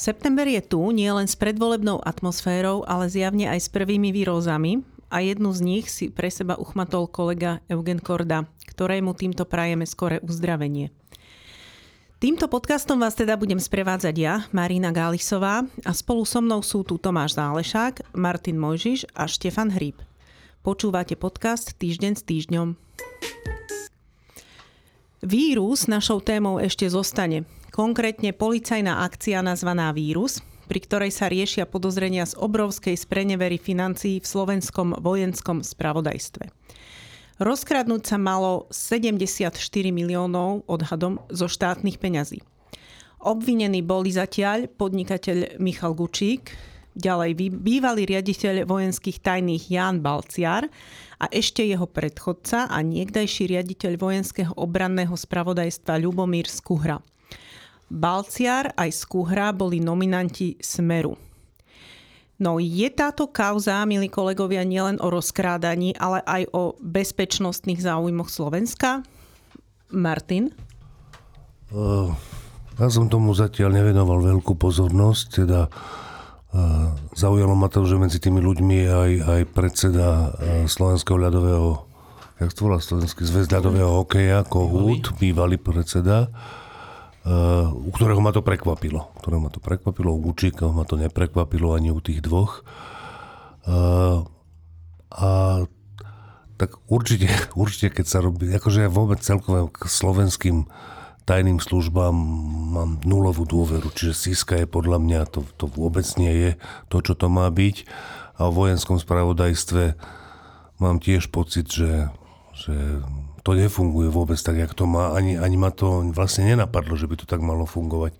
September je tu nielen s predvolebnou atmosférou, ale zjavne aj s prvými výrozami a jednu z nich si pre seba uchmatol kolega Eugen Korda, ktorému týmto prajeme skore uzdravenie. Týmto podcastom vás teda budem sprevádzať ja, Marina Gálisová a spolu so mnou sú tu Tomáš Zálešák, Martin Mojžiš a Štefan Hríb. Počúvate podcast Týždeň s týždňom. Vírus našou témou ešte zostane – Konkrétne policajná akcia nazvaná Vírus, pri ktorej sa riešia podozrenia z obrovskej sprenevery financií v slovenskom vojenskom spravodajstve. Rozkradnúť sa malo 74 miliónov odhadom zo štátnych peňazí. Obvinení boli zatiaľ podnikateľ Michal Gučík, ďalej bývalý riaditeľ vojenských tajných Ján Balciar a ešte jeho predchodca a niekdajší riaditeľ vojenského obranného spravodajstva Ľubomír Skuhra. Balciar aj Skúhra boli nominanti Smeru. No je táto kauza, milí kolegovia, nielen o rozkrádaní, ale aj o bezpečnostných záujmoch Slovenska? Martin? Uh, ja som tomu zatiaľ nevenoval veľkú pozornosť, teda uh, zaujalo ma to, že medzi tými ľuďmi je aj, aj predseda uh, Slovenského ľadového jak to volá, Slovenský zväz ľadového hokeja, Kohút, bývalý predseda. Uh, u ktorého ma to prekvapilo. Ktorého ma to prekvapilo, u Gučíka ma to neprekvapilo ani u tých dvoch. Uh, a tak určite, určite, keď sa robí, akože ja vôbec celkové k slovenským tajným službám mám nulovú dôveru, čiže Siska je podľa mňa, to, to vôbec nie je to, čo to má byť. A v vojenskom spravodajstve mám tiež pocit, že, že to nefunguje vôbec tak, jak to má. Ani, ani ma to vlastne nenapadlo, že by to tak malo fungovať.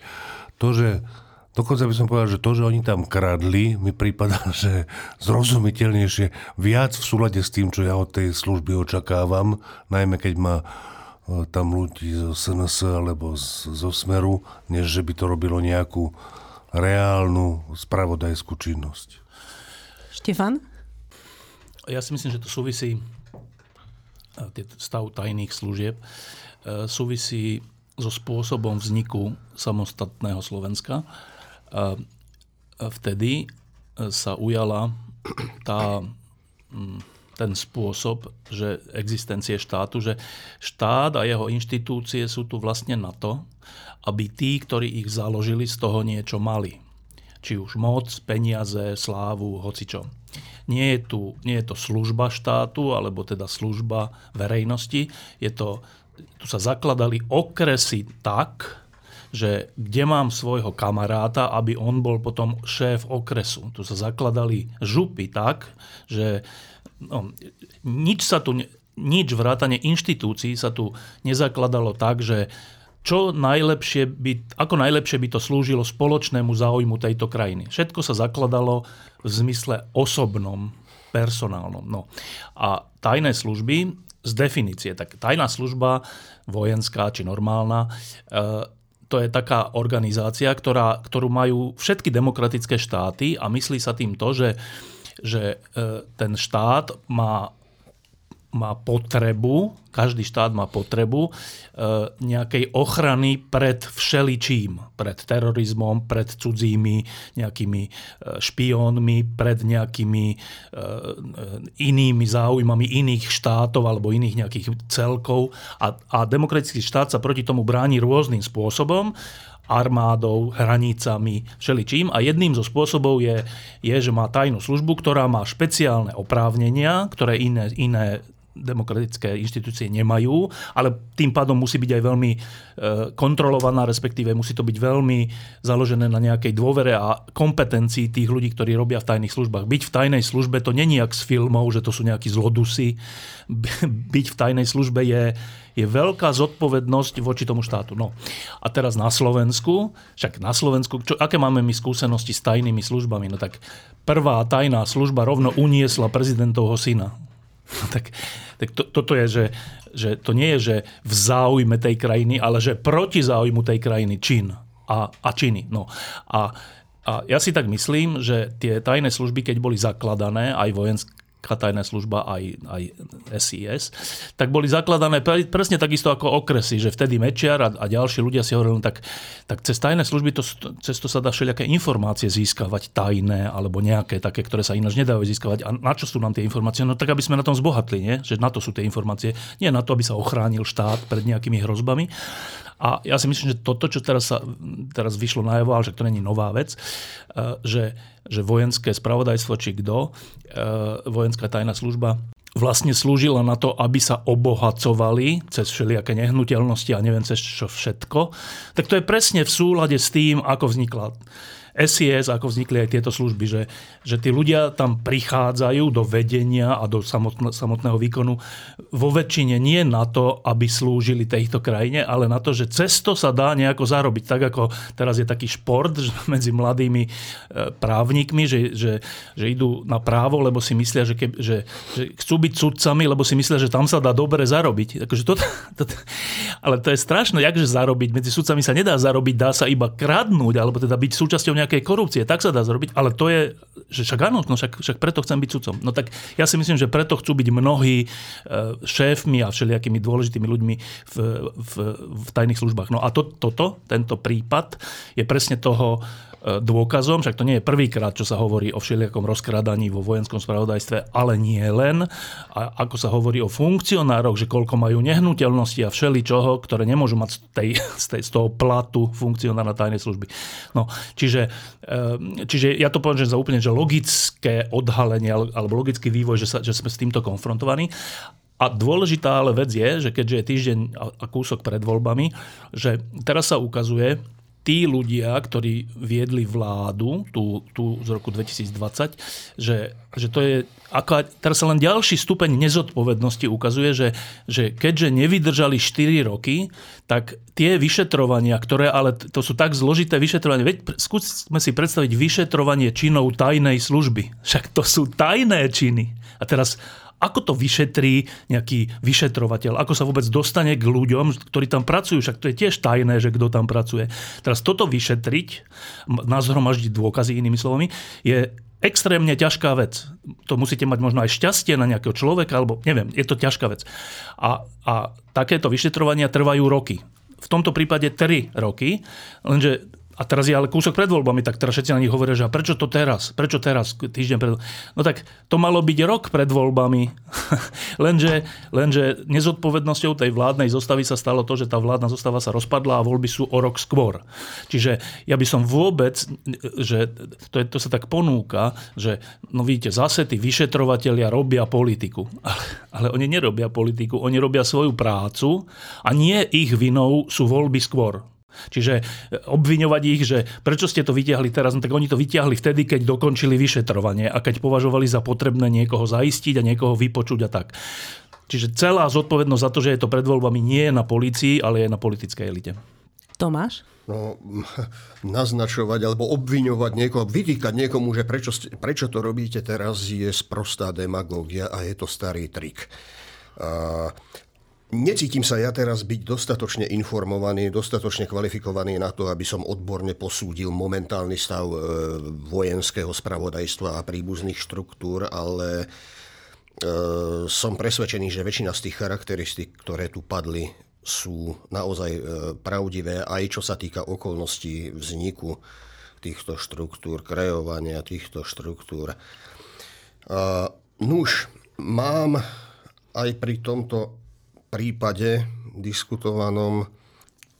To, že Dokonca by som povedal, že to, že oni tam kradli, mi prípada, že zrozumiteľnejšie, viac v súlade s tým, čo ja od tej služby očakávam, najmä keď má e, tam ľudí zo SNS alebo zo Smeru, než že by to robilo nejakú reálnu spravodajskú činnosť. Štefan? Ja si myslím, že to súvisí stav tajných služieb e, súvisí so spôsobom vzniku samostatného Slovenska. Vtedy e, sa ujala tá, ten spôsob, že existencie štátu, že štát a jeho inštitúcie sú tu vlastne na to, aby tí, ktorí ich založili, z toho niečo mali. Či už moc, peniaze, slávu, hocičo. Nie je, tu, nie je to služba štátu, alebo teda služba verejnosti. Je to, tu sa zakladali okresy tak, že kde mám svojho kamaráta, aby on bol potom šéf okresu. Tu sa zakladali župy tak, že no, nič sa tu, nič vrátane inštitúcií sa tu nezakladalo tak, že čo najlepšie by, ako najlepšie by to slúžilo spoločnému záujmu tejto krajiny. Všetko sa zakladalo v zmysle osobnom, personálnom. No. A tajné služby z definície, tak tajná služba, vojenská či normálna, e, to je taká organizácia, ktorá, ktorú majú všetky demokratické štáty a myslí sa tým to, že, že e, ten štát má má potrebu, každý štát má potrebu e, nejakej ochrany pred všeličím. Pred terorizmom, pred cudzími nejakými e, špiónmi, pred nejakými e, inými záujmami iných štátov alebo iných nejakých celkov. A, a demokratický štát sa proti tomu bráni rôznym spôsobom armádou, hranicami, všeličím. A jedným zo spôsobov je, je, že má tajnú službu, ktorá má špeciálne oprávnenia, ktoré iné, iné demokratické inštitúcie nemajú, ale tým pádom musí byť aj veľmi e, kontrolovaná, respektíve musí to byť veľmi založené na nejakej dôvere a kompetencii tých ľudí, ktorí robia v tajných službách. Byť v tajnej službe to není jak z filmov, že to sú nejakí zlodusy. Byť v tajnej službe je, je veľká zodpovednosť voči tomu štátu. No. A teraz na Slovensku, však na Slovensku, čo, aké máme my skúsenosti s tajnými službami? No tak prvá tajná služba rovno uniesla prezidentovho syna tak, tak to, toto je, že, že to nie je, že v záujme tej krajiny, ale že proti záujmu tej krajiny čin a, a činy. No. A, a ja si tak myslím, že tie tajné služby, keď boli zakladané, aj vojenské, tajná služba aj, aj SIS, tak boli zakladané presne takisto ako okresy, že vtedy Mečiar a, a ďalší ľudia si hovorili, no tak, tak cez tajné služby to, cez to sa dá všelijaké informácie získavať, tajné alebo nejaké také, ktoré sa ináč nedajú získavať. A na čo sú nám tie informácie? No tak, aby sme na tom zbohatli, nie? že na to sú tie informácie. Nie na to, aby sa ochránil štát pred nejakými hrozbami. A ja si myslím, že toto, čo teraz, sa, teraz vyšlo najavo, ale že to není nová vec, eh, že, že vojenské spravodajstvo, či kto, eh, vojenská tajná služba, vlastne slúžila na to, aby sa obohacovali cez všelijaké nehnuteľnosti a neviem cez čo všetko, tak to je presne v súlade s tým, ako vznikla SIS, ako vznikli aj tieto služby, že, že tí ľudia tam prichádzajú do vedenia a do samotného výkonu vo väčšine nie na to, aby slúžili tejto krajine, ale na to, že cesto sa dá nejako zarobiť. Tak ako teraz je taký šport medzi mladými e, právnikmi, že, že, že idú na právo, lebo si myslia, že, ke, že, že chcú byť sudcami, lebo si myslia, že tam sa dá dobre zarobiť. Takže to, to, ale to je strašné, jakže zarobiť. Medzi sudcami sa nedá zarobiť, dá sa iba kradnúť, alebo teda byť súčasťou nejakej korupcie, tak sa dá zrobiť, ale to je, že však áno, no však, však preto chcem byť sudcom. No tak ja si myslím, že preto chcú byť mnohí e, šéfmi a všelijakými dôležitými ľuďmi v, v, v tajných službách. No a to, toto, tento prípad je presne toho, dôkazom, však to nie je prvýkrát, čo sa hovorí o všelijakom rozkradaní vo vojenskom spravodajstve, ale nie len. A ako sa hovorí o funkcionároch, že koľko majú nehnuteľnosti a všeličoho, ktoré nemôžu mať z, tej, z, tej, z toho platu funkcionára tajnej služby. No, čiže, ehm, čiže ja to považujem za úplne že logické odhalenie alebo logický vývoj, že, sa, že sme s týmto konfrontovaní. A dôležitá ale vec je, že keďže je týždeň a kúsok pred voľbami, že teraz sa ukazuje, tí ľudia, ktorí viedli vládu tú, tú z roku 2020, že, že to je, ako, teraz sa len ďalší stupeň nezodpovednosti ukazuje, že, že keďže nevydržali 4 roky, tak tie vyšetrovania, ktoré ale to sú tak zložité vyšetrovania, veď skúsme si predstaviť vyšetrovanie činov tajnej služby. Však to sú tajné činy. A teraz ako to vyšetrí nejaký vyšetrovateľ? Ako sa vôbec dostane k ľuďom, ktorí tam pracujú? Však to je tiež tajné, že kto tam pracuje. Teraz toto vyšetriť, nazhromaždiť dôkazy inými slovami, je extrémne ťažká vec. To musíte mať možno aj šťastie na nejakého človeka, alebo neviem, je to ťažká vec. A, a takéto vyšetrovania trvajú roky. V tomto prípade 3 roky, lenže a teraz je ale kúsok pred voľbami, tak teraz všetci na nich hovoria, že a prečo to teraz? Prečo teraz, týždeň pred No tak to malo byť rok pred voľbami. lenže, lenže nezodpovednosťou tej vládnej zostavy sa stalo to, že tá vládna zostava sa rozpadla a voľby sú o rok skôr. Čiže ja by som vôbec, že to, je, to sa tak ponúka, že no vidíte, zase tí vyšetrovatelia robia politiku. Ale, ale oni nerobia politiku, oni robia svoju prácu a nie ich vinou sú voľby skôr. Čiže e, obviňovať ich, že prečo ste to vytiahli teraz, no tak oni to vytiahli vtedy, keď dokončili vyšetrovanie a keď považovali za potrebné niekoho zaistiť a niekoho vypočuť a tak. Čiže celá zodpovednosť za to, že je to pred voľbami, nie je na polícii, ale je na politickej elite. Tomáš? No, naznačovať alebo obviňovať niekoho, vytýkať niekomu, že prečo, prečo to robíte teraz, je sprostá demagógia a je to starý trik. A Necítim sa ja teraz byť dostatočne informovaný, dostatočne kvalifikovaný na to, aby som odborne posúdil momentálny stav e, vojenského spravodajstva a príbuzných štruktúr, ale e, som presvedčený, že väčšina z tých charakteristík, ktoré tu padli, sú naozaj e, pravdivé, aj čo sa týka okolností vzniku týchto štruktúr, kreovania týchto štruktúr. Nuž, mám aj pri tomto prípade diskutovanom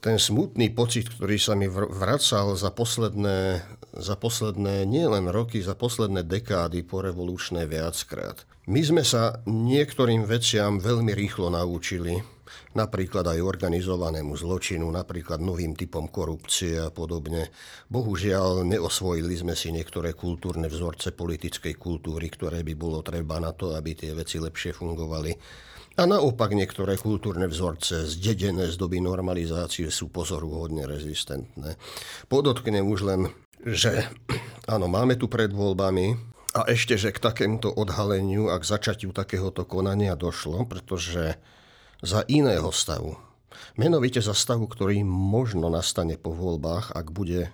ten smutný pocit, ktorý sa mi vracal za posledné, za posledné nielen roky, za posledné dekády porevolučné viackrát. My sme sa niektorým veciam veľmi rýchlo naučili, napríklad aj organizovanému zločinu, napríklad novým typom korupcie a podobne. Bohužiaľ, neosvojili sme si niektoré kultúrne vzorce politickej kultúry, ktoré by bolo treba na to, aby tie veci lepšie fungovali. A naopak niektoré kultúrne vzorce zdedené z doby normalizácie sú pozoruhodne rezistentné. Podotknem už len, že áno, máme tu pred voľbami a ešte, že k takémuto odhaleniu a k začatiu takéhoto konania došlo, pretože za iného stavu, menovite za stavu, ktorý možno nastane po voľbách, ak bude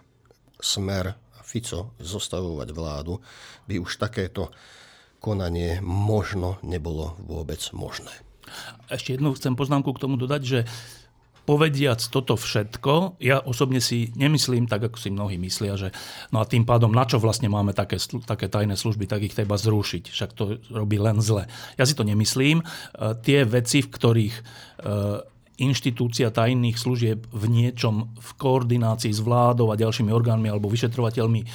smer Fico zostavovať vládu, by už takéto konanie možno nebolo vôbec možné. Ešte jednu chcem poznámku k tomu dodať, že povediac toto všetko, ja osobne si nemyslím, tak ako si mnohí myslia, že no a tým pádom na čo vlastne máme také, také tajné služby, tak ich treba zrušiť. Však to robí len zle. Ja si to nemyslím. E, tie veci, v ktorých e, inštitúcia tajných služieb v niečom v koordinácii s vládou a ďalšími orgánmi alebo vyšetrovateľmi e,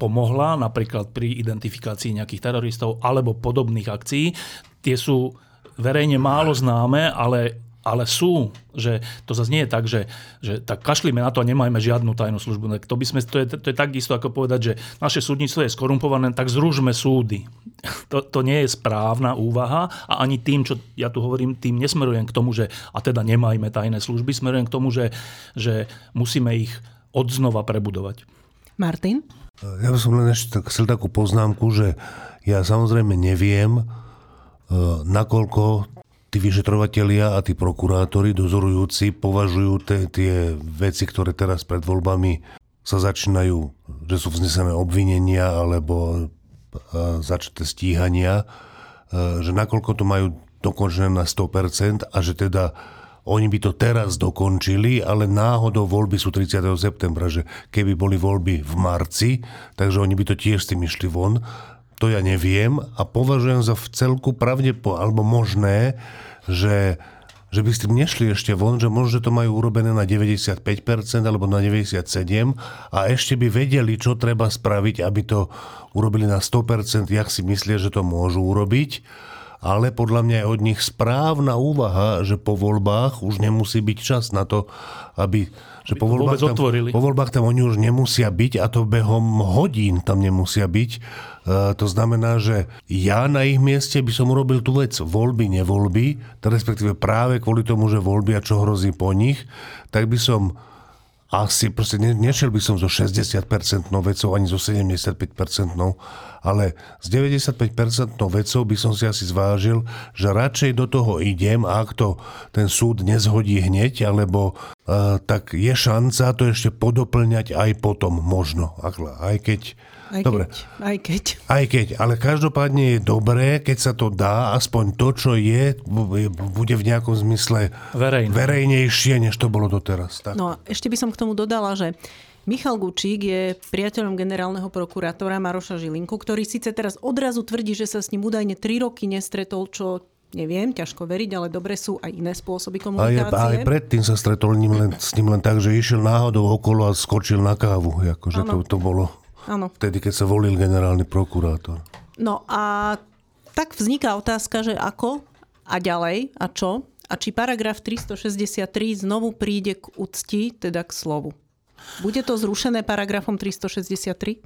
pomohla, napríklad pri identifikácii nejakých teroristov alebo podobných akcií, tie sú verejne málo známe, ale ale sú, že to zase nie je tak, že, že tak kašlíme na to a nemáme žiadnu tajnú službu. Tak to, by sme, to, je, to je takisto ako povedať, že naše súdnictvo je skorumpované, tak zružme súdy. To, to nie je správna úvaha a ani tým, čo ja tu hovorím, tým nesmerujem k tomu, že a teda nemajme tajné služby, smerujem k tomu, že, že musíme ich odznova prebudovať. Martin? Ja by som len ešte tak, chcel takú poznámku, že ja samozrejme neviem, nakoľko tí vyšetrovatelia a tí prokurátori dozorujúci považujú tie, tie veci, ktoré teraz pred voľbami sa začínajú, že sú vznesené obvinenia alebo začaté stíhania, že nakoľko to majú dokončené na 100% a že teda oni by to teraz dokončili, ale náhodou voľby sú 30. septembra, že keby boli voľby v marci, takže oni by to tiež s tým išli von to ja neviem a považujem za v celku pravdepo alebo možné, že, že by s tým nešli ešte von, že možno, to majú urobené na 95% alebo na 97% a ešte by vedeli, čo treba spraviť, aby to urobili na 100%, jak si myslia, že to môžu urobiť ale podľa mňa je od nich správna úvaha, že po voľbách už nemusí byť čas na to, aby že po voľbách, tam, po voľbách tam oni už nemusia byť a to behom hodín tam nemusia byť. E, to znamená, že ja na ich mieste by som urobil tú vec voľby, nevoľby, respektíve práve kvôli tomu, že voľby a čo hrozí po nich, tak by som asi proste ne, nešiel by som zo 60% vecou ani zo 75%, ale z 95% vecou by som si asi zvážil, že radšej do toho idem ak to ten súd nezhodí hneď, alebo uh, tak je šanca to ešte podoplňať aj potom možno. Aj keď aj Dobre. Keď, aj keď. Aj keď, ale každopádne je dobré, keď sa to dá, aspoň to, čo je, bude v nejakom zmysle Verejné. verejnejšie, než to bolo doteraz. Tak. No ešte by som k tomu dodala, že Michal Gučík je priateľom generálneho prokurátora Maroša Žilinku, ktorý síce teraz odrazu tvrdí, že sa s ním údajne 3 roky nestretol, čo neviem, ťažko veriť, ale dobre sú aj iné spôsoby komunikácie. Aj, aj predtým sa stretol ním len, s ním len tak, že išiel náhodou okolo a skočil na kávu. Akože to, to bolo... Áno. Vtedy, keď sa volil generálny prokurátor. No a tak vzniká otázka, že ako a ďalej a čo a či paragraf 363 znovu príde k úcti, teda k slovu. Bude to zrušené paragrafom 363?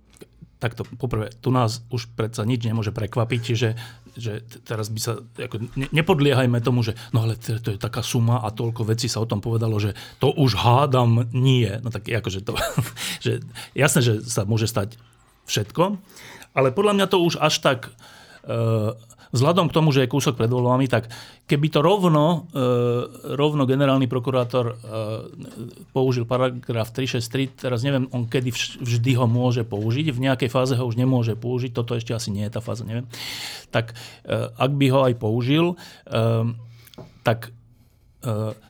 Takto poprvé, tu nás už predsa nič nemôže prekvapiť, že, že teraz by sa, ako, ne, nepodliehajme tomu, že no ale to, to je taká suma a toľko vecí sa o tom povedalo, že to už hádam nie. No tak akože to, že jasné, že sa môže stať všetko, ale podľa mňa to už až tak uh, vzhľadom k tomu, že je kúsok pred voľbami, tak keby to rovno, e, rovno generálny prokurátor e, použil paragraf 363, teraz neviem, on kedy vždy ho môže použiť, v nejakej fáze ho už nemôže použiť, toto ešte asi nie je tá fáza, neviem. Tak e, ak by ho aj použil, tak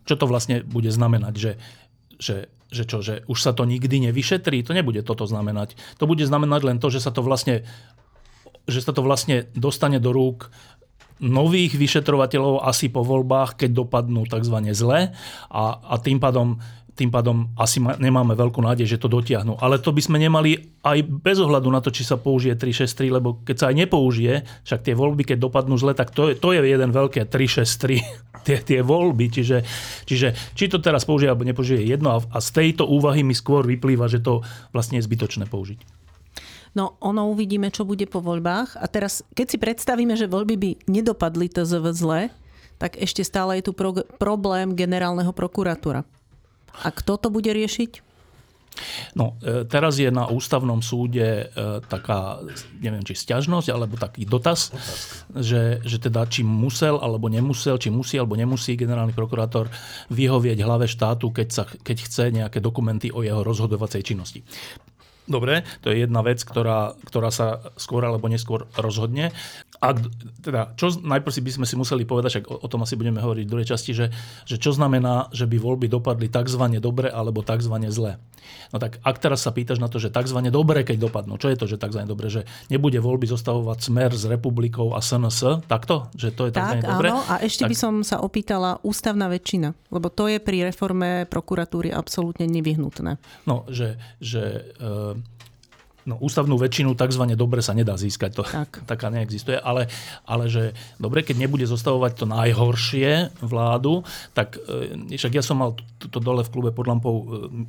čo to vlastne bude znamenať, že, že že čo, že už sa to nikdy nevyšetrí, to nebude toto znamenať. To bude znamenať len to, že sa to vlastne že sa to vlastne dostane do rúk nových vyšetrovateľov asi po voľbách, keď dopadnú tzv. zle a, a tým pádom tým pádom asi nemáme veľkú nádej, že to dotiahnu. Ale to by sme nemali aj bez ohľadu na to, či sa použije 363, lebo keď sa aj nepoužije, však tie voľby, keď dopadnú zle, tak to je, to je jeden veľké 363, tie, tie voľby. Čiže, čiže či to teraz použije alebo nepoužije jedno a, a z tejto úvahy mi skôr vyplýva, že to vlastne je zbytočné použiť. No ono uvidíme, čo bude po voľbách. A teraz, keď si predstavíme, že voľby by nedopadli TZV zle, tak ešte stále je tu pro- problém generálneho prokuratúra. A kto to bude riešiť? No, e, teraz je na ústavnom súde e, taká, neviem, či stiažnosť, alebo taký dotaz, že, že teda či musel alebo nemusel, či musí alebo nemusí generálny prokurátor vyhovieť hlave štátu, keď, sa, keď chce nejaké dokumenty o jeho rozhodovacej činnosti. Dobre, to je jedna vec, ktorá, ktorá sa skôr alebo neskôr rozhodne. A teda, čo, najprv si by sme si museli povedať, však o, o tom asi budeme hovoriť v druhej časti, že, že čo znamená, že by voľby dopadli tzv. dobre alebo tzv. zle. No tak ak teraz sa pýtaš na to, že tzv. dobre, keď dopadnú, čo je to, že tzv. dobre, že nebude voľby zostavovať smer s republikou a SNS, takto? Že to je tzv. Tak, dobre? áno, a ešte tak, by som sa opýtala ústavná väčšina, lebo to je pri reforme prokuratúry absolútne nevyhnutné. No, že, že e, no, ústavnú väčšinu tzv. dobre sa nedá získať, to tak. taká neexistuje, ale, ale že dobre, keď nebude zostavovať to najhoršie vládu, tak e, však ja som mal to dole v klube pod lampou e,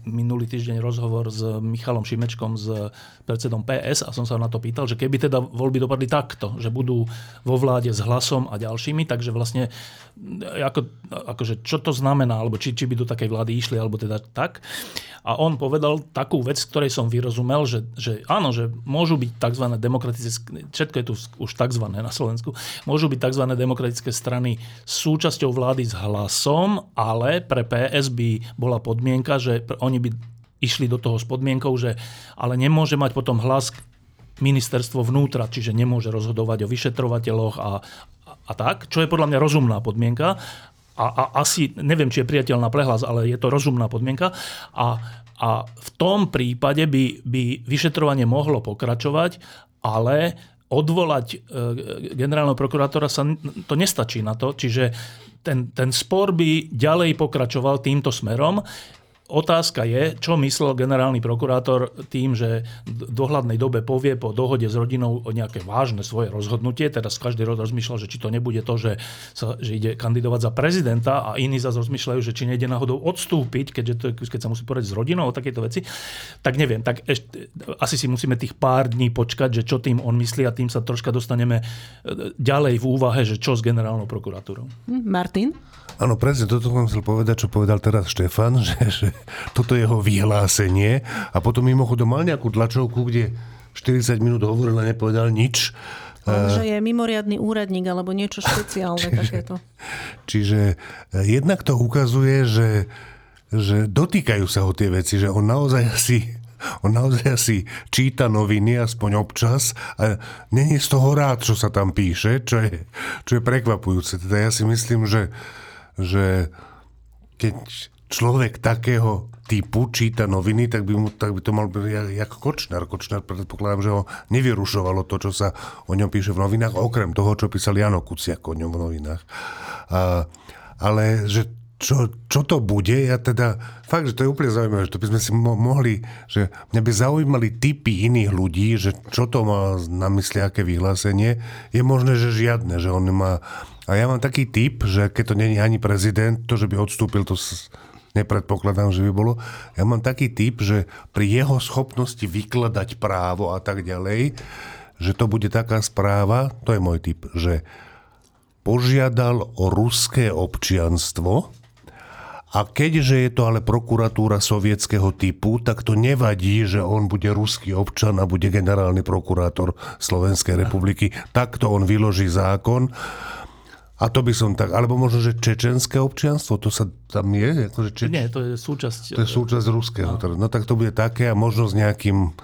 minulý týždeň rozhovor s Michalom Šimečkom, s predsedom PS a som sa na to pýtal, že keby teda voľby dopadli takto, že budú vo vláde s hlasom a ďalšími, takže vlastne ako, akože, čo to znamená, alebo či, či by do takej vlády išli, alebo teda tak. A on povedal takú vec, ktorej som vyrozumel, že, že áno, že môžu byť tzv. demokratické, všetko je tu už tzv. na Slovensku, môžu byť tzv. demokratické strany súčasťou vlády s hlasom, ale pre PS by bola podmienka, že oni by išli do toho s podmienkou, že ale nemôže mať potom hlas ministerstvo vnútra, čiže nemôže rozhodovať o vyšetrovateľoch a, a tak, čo je podľa mňa rozumná podmienka a, a asi, neviem, či je priateľná prehlas, ale je to rozumná podmienka. A, a v tom prípade by, by vyšetrovanie mohlo pokračovať, ale odvolať e, generálneho prokurátora sa to nestačí na to, čiže ten, ten spor by ďalej pokračoval týmto smerom. Otázka je, čo myslel generálny prokurátor tým, že v dohľadnej dobe povie po dohode s rodinou o nejaké vážne svoje rozhodnutie. Teraz každý rod rozmýšľal, že či to nebude to, že, sa, že ide kandidovať za prezidenta a iní zase rozmýšľajú, že či nejde náhodou odstúpiť, keďže to, keď sa musí poradiť s rodinou o takéto veci. Tak neviem, tak ešte, asi si musíme tých pár dní počkať, že čo tým on myslí a tým sa troška dostaneme e, ďalej v úvahe, že čo s generálnou prokuratúrou. Martin? Áno, presne toto som chcel povedať, čo povedal teraz Štefan, že, že toto jeho vyhlásenie a potom mimochodom mal nejakú tlačovku, kde 40 minút hovoril a nepovedal nič. Že je mimoriadný úradník alebo niečo špeciálne čiže, takéto. Čiže jednak to ukazuje, že, že dotýkajú sa ho tie veci, že on naozaj asi on naozaj asi číta noviny, aspoň občas, a není z toho rád, čo sa tam píše, čo je, čo je prekvapujúce. Teda ja si myslím, že, že keď človek takého typu číta noviny, tak by, mu, tak by to mal byť ako Kočner. Kočner predpokladám, že ho nevyrušovalo to, čo sa o ňom píše v novinách, okrem toho, čo písal Jano Kuciak o ňom v novinách. A, ale že čo, čo to bude, ja teda, fakt, že to je úplne zaujímavé, že to by sme si mo- mohli, že mňa by zaujímali typy iných ľudí, že čo to má na mysli, aké vyhlásenie. Je možné, že žiadne, že on má... A ja mám taký typ, že keď to není ani prezident, to, že by odstúpil, to nepredpokladám, že by bolo. Ja mám taký typ, že pri jeho schopnosti vykladať právo a tak ďalej, že to bude taká správa, to je môj typ, že požiadal o ruské občianstvo a keďže je to ale prokuratúra sovietského typu, tak to nevadí, že on bude ruský občan a bude generálny prokurátor Slovenskej republiky. Takto on vyloží zákon a to by som tak, alebo možno, že čečenské občianstvo, to sa tam je? Akože čeč... Nie, to je súčasť... To je súčasť ruského. No. no tak to bude také a možno s nejakým...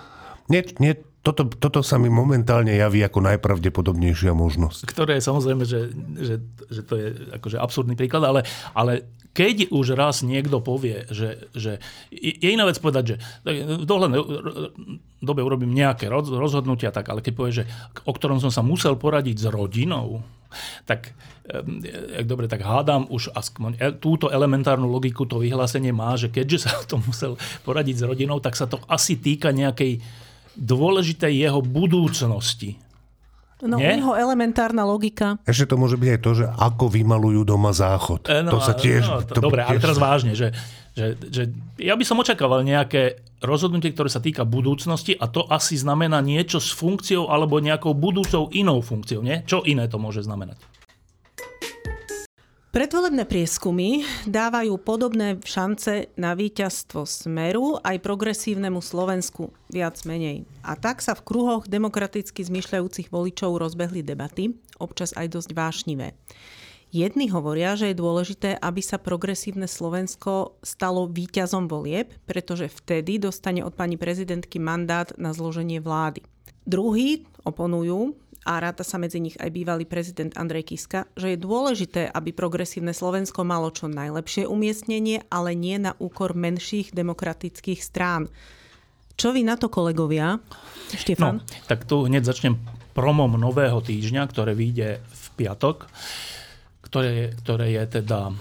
Nie, nie, toto, toto sa mi momentálne javí ako najpravdepodobnejšia možnosť. Ktoré je samozrejme, že, že, že to je akože absurdný príklad, ale, ale keď už raz niekto povie, že, že je iná vec povedať, že v dohľadnej dobe urobím nejaké rozhodnutia, tak, ale keď povie, že o ktorom som sa musel poradiť s rodinou, tak jak dobre, tak hádam už aspoň e, túto elementárnu logiku to vyhlásenie má, že keďže sa to musel poradiť s rodinou, tak sa to asi týka nejakej dôležitej jeho budúcnosti. No Nie? u neho elementárna logika. Ešte to môže byť aj to, že ako vymalujú doma záchod. E, no, to sa tiež... No, to, to dobre, tiež... ale teraz vážne, že, že, že ja by som očakával nejaké rozhodnutie, ktoré sa týka budúcnosti a to asi znamená niečo s funkciou alebo nejakou budúcou inou funkciou. Nie? Čo iné to môže znamenať? Predvolebné prieskumy dávajú podobné šance na víťazstvo Smeru aj progresívnemu Slovensku viac menej. A tak sa v kruhoch demokraticky zmyšľajúcich voličov rozbehli debaty, občas aj dosť vášnivé. Jedni hovoria, že je dôležité, aby sa progresívne Slovensko stalo víťazom volieb, pretože vtedy dostane od pani prezidentky mandát na zloženie vlády. Druhí oponujú, a ráta sa medzi nich aj bývalý prezident Andrej Kiska, že je dôležité, aby progresívne Slovensko malo čo najlepšie umiestnenie, ale nie na úkor menších demokratických strán. Čo vy na to, kolegovia? Štefan? No, tak tu hneď začnem promom nového týždňa, ktoré vyjde v piatok ktoré, ktoré je teda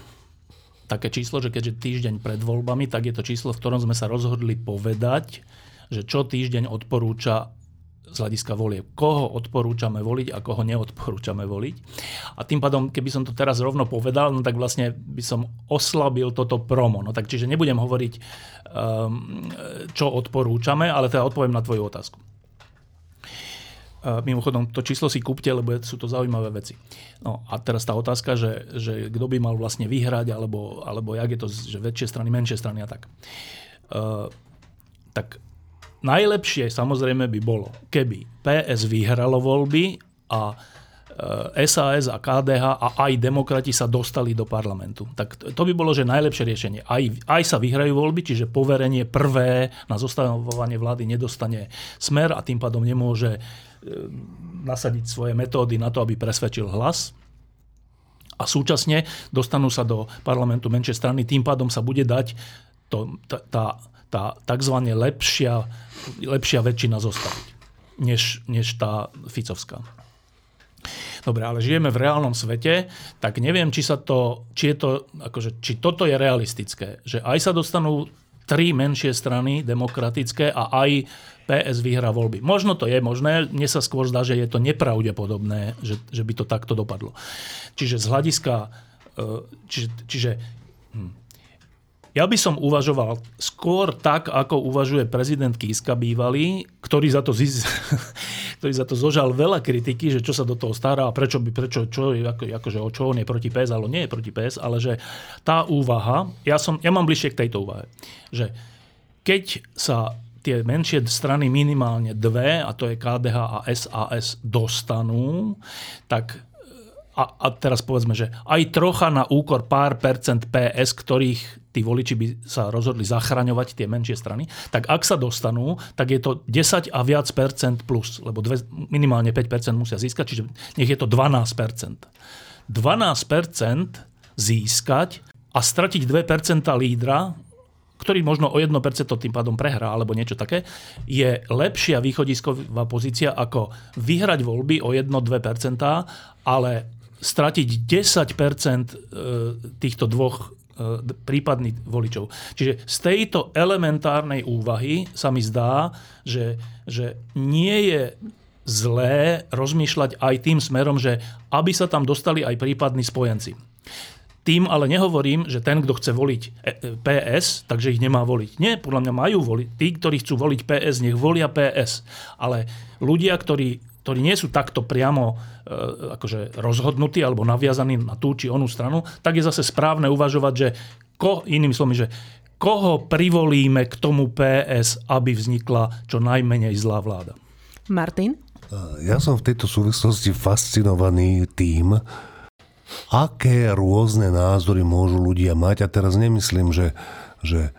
také číslo, že keďže týždeň pred voľbami, tak je to číslo, v ktorom sme sa rozhodli povedať, že čo týždeň odporúča z hľadiska volie. Koho odporúčame voliť a koho neodporúčame voliť. A tým pádom, keby som to teraz rovno povedal, no tak vlastne by som oslabil toto promo. No tak čiže nebudem hovoriť, um, čo odporúčame, ale teda odpoviem na tvoju otázku. Mimochodom, to číslo si kúpte, lebo sú to zaujímavé veci. No a teraz tá otázka, že, že kto by mal vlastne vyhrať, alebo, alebo jak je to, že väčšie strany, menšie strany a tak. Uh, tak najlepšie samozrejme by bolo, keby PS vyhralo voľby a SAS a KDH a aj demokrati sa dostali do parlamentu. Tak to by bolo, že najlepšie riešenie. Aj, aj sa vyhrajú voľby, čiže poverenie prvé na zostavovanie vlády nedostane smer a tým pádom nemôže e, nasadiť svoje metódy na to, aby presvedčil hlas. A súčasne dostanú sa do parlamentu menšie strany, tým pádom sa bude dať to, tá, tá, tá tzv. lepšia, lepšia väčšina zostaviť, než, než tá Ficovská. Dobre, ale žijeme v reálnom svete, tak neviem, či, sa to, či, je to, akože, či toto je realistické. Že aj sa dostanú tri menšie strany demokratické a aj PS vyhrá voľby. Možno to je možné, mne sa skôr zdá, že je to nepravdepodobné, že, že by to takto dopadlo. Čiže z hľadiska, e, čiže, čiže hm, ja by som uvažoval skôr tak, ako uvažuje prezident Kiska bývalý, ktorý za to, ziz... ktorý za to zožal veľa kritiky, že čo sa do toho stará prečo by, prečo, čo, ako, akože, o čo on je proti PS, ale nie je proti PS, ale že tá úvaha, ja, som, ja mám bližšie k tejto úvahe, že keď sa tie menšie strany minimálne dve, a to je KDH a SAS, dostanú, tak a, a teraz povedzme, že aj trocha na úkor pár percent PS, ktorých tí voliči by sa rozhodli zachraňovať tie menšie strany, tak ak sa dostanú, tak je to 10 a viac percent plus, lebo dve, minimálne 5 percent musia získať, čiže nech je to 12 percent. 12 percent získať a stratiť 2 percenta lídra, ktorý možno o 1% tým pádom prehrá alebo niečo také, je lepšia východisková pozícia ako vyhrať voľby o 1-2%, ale stratiť 10 e, týchto dvoch e, prípadných voličov. Čiže z tejto elementárnej úvahy sa mi zdá, že, že nie je zlé rozmýšľať aj tým smerom, že aby sa tam dostali aj prípadní spojenci. Tým ale nehovorím, že ten, kto chce voliť e, PS, takže ich nemá voliť. Nie, podľa mňa majú voliť. Tí, ktorí chcú voliť PS, nech volia PS. Ale ľudia, ktorí ktorí nie sú takto priamo e, akože rozhodnutí alebo naviazaní na tú či onú stranu, tak je zase správne uvažovať, že ko, iným slovom, že koho privolíme k tomu PS, aby vznikla čo najmenej zlá vláda. Martin? Ja som v tejto súvislosti fascinovaný tým, aké rôzne názory môžu ľudia mať. A teraz nemyslím, že, že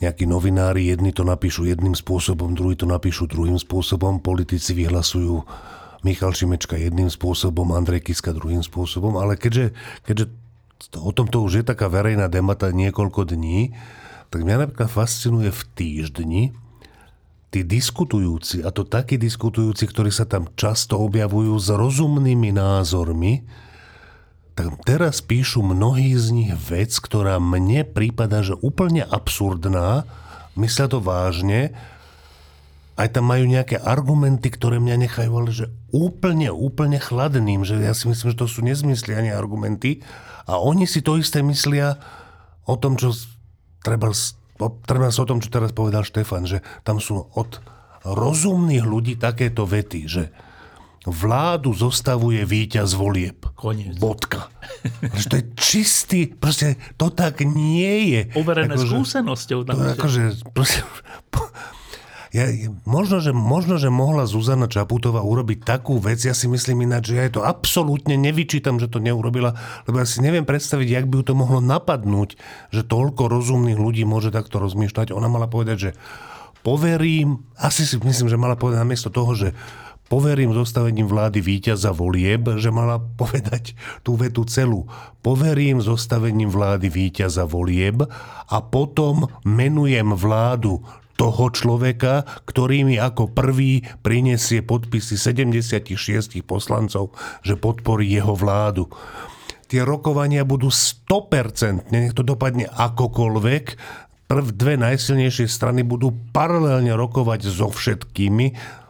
nejakí novinári, jedni to napíšu jedným spôsobom, druhí to napíšu druhým spôsobom, politici vyhlasujú Michal Šimečka jedným spôsobom, Andrej Kiska druhým spôsobom, ale keďže, keďže o tomto už je taká verejná debata niekoľko dní, tak mňa napríklad fascinuje v týždni tí diskutujúci, a to takí diskutujúci, ktorí sa tam často objavujú s rozumnými názormi, tak teraz píšu mnohí z nich vec, ktorá mne prípada, že úplne absurdná, myslia to vážne, aj tam majú nejaké argumenty, ktoré mňa nechajú, ale že úplne, úplne chladným, že ja si myslím, že to sú nezmysly ani argumenty. A oni si to isté myslia o tom, čo treba, treba o tom, čo teraz povedal Štefan, že tam sú od rozumných ľudí takéto vety, že vládu zostavuje víťaz volieb. Koniec. Bodka. Proste to je čistý, proste to tak nie je. Overené akože, skúsenosťou. To, akože, proste, ja, možno, že, možno, že mohla Zuzana Čaputová urobiť takú vec, ja si myslím ináč, že ja to absolútne nevyčítam, že to neurobila, lebo ja si neviem predstaviť, jak by ju to mohlo napadnúť, že toľko rozumných ľudí môže takto rozmýšľať. Ona mala povedať, že poverím, asi si myslím, že mala povedať namiesto toho, že poverím zostavením vlády víťaza volieb, že mala povedať tú vetu celú. Poverím zostavením vlády víťaza volieb a potom menujem vládu toho človeka, ktorý mi ako prvý prinesie podpisy 76 poslancov, že podporí jeho vládu. Tie rokovania budú 100%, nech to dopadne akokoľvek, prv dve najsilnejšie strany budú paralelne rokovať so všetkými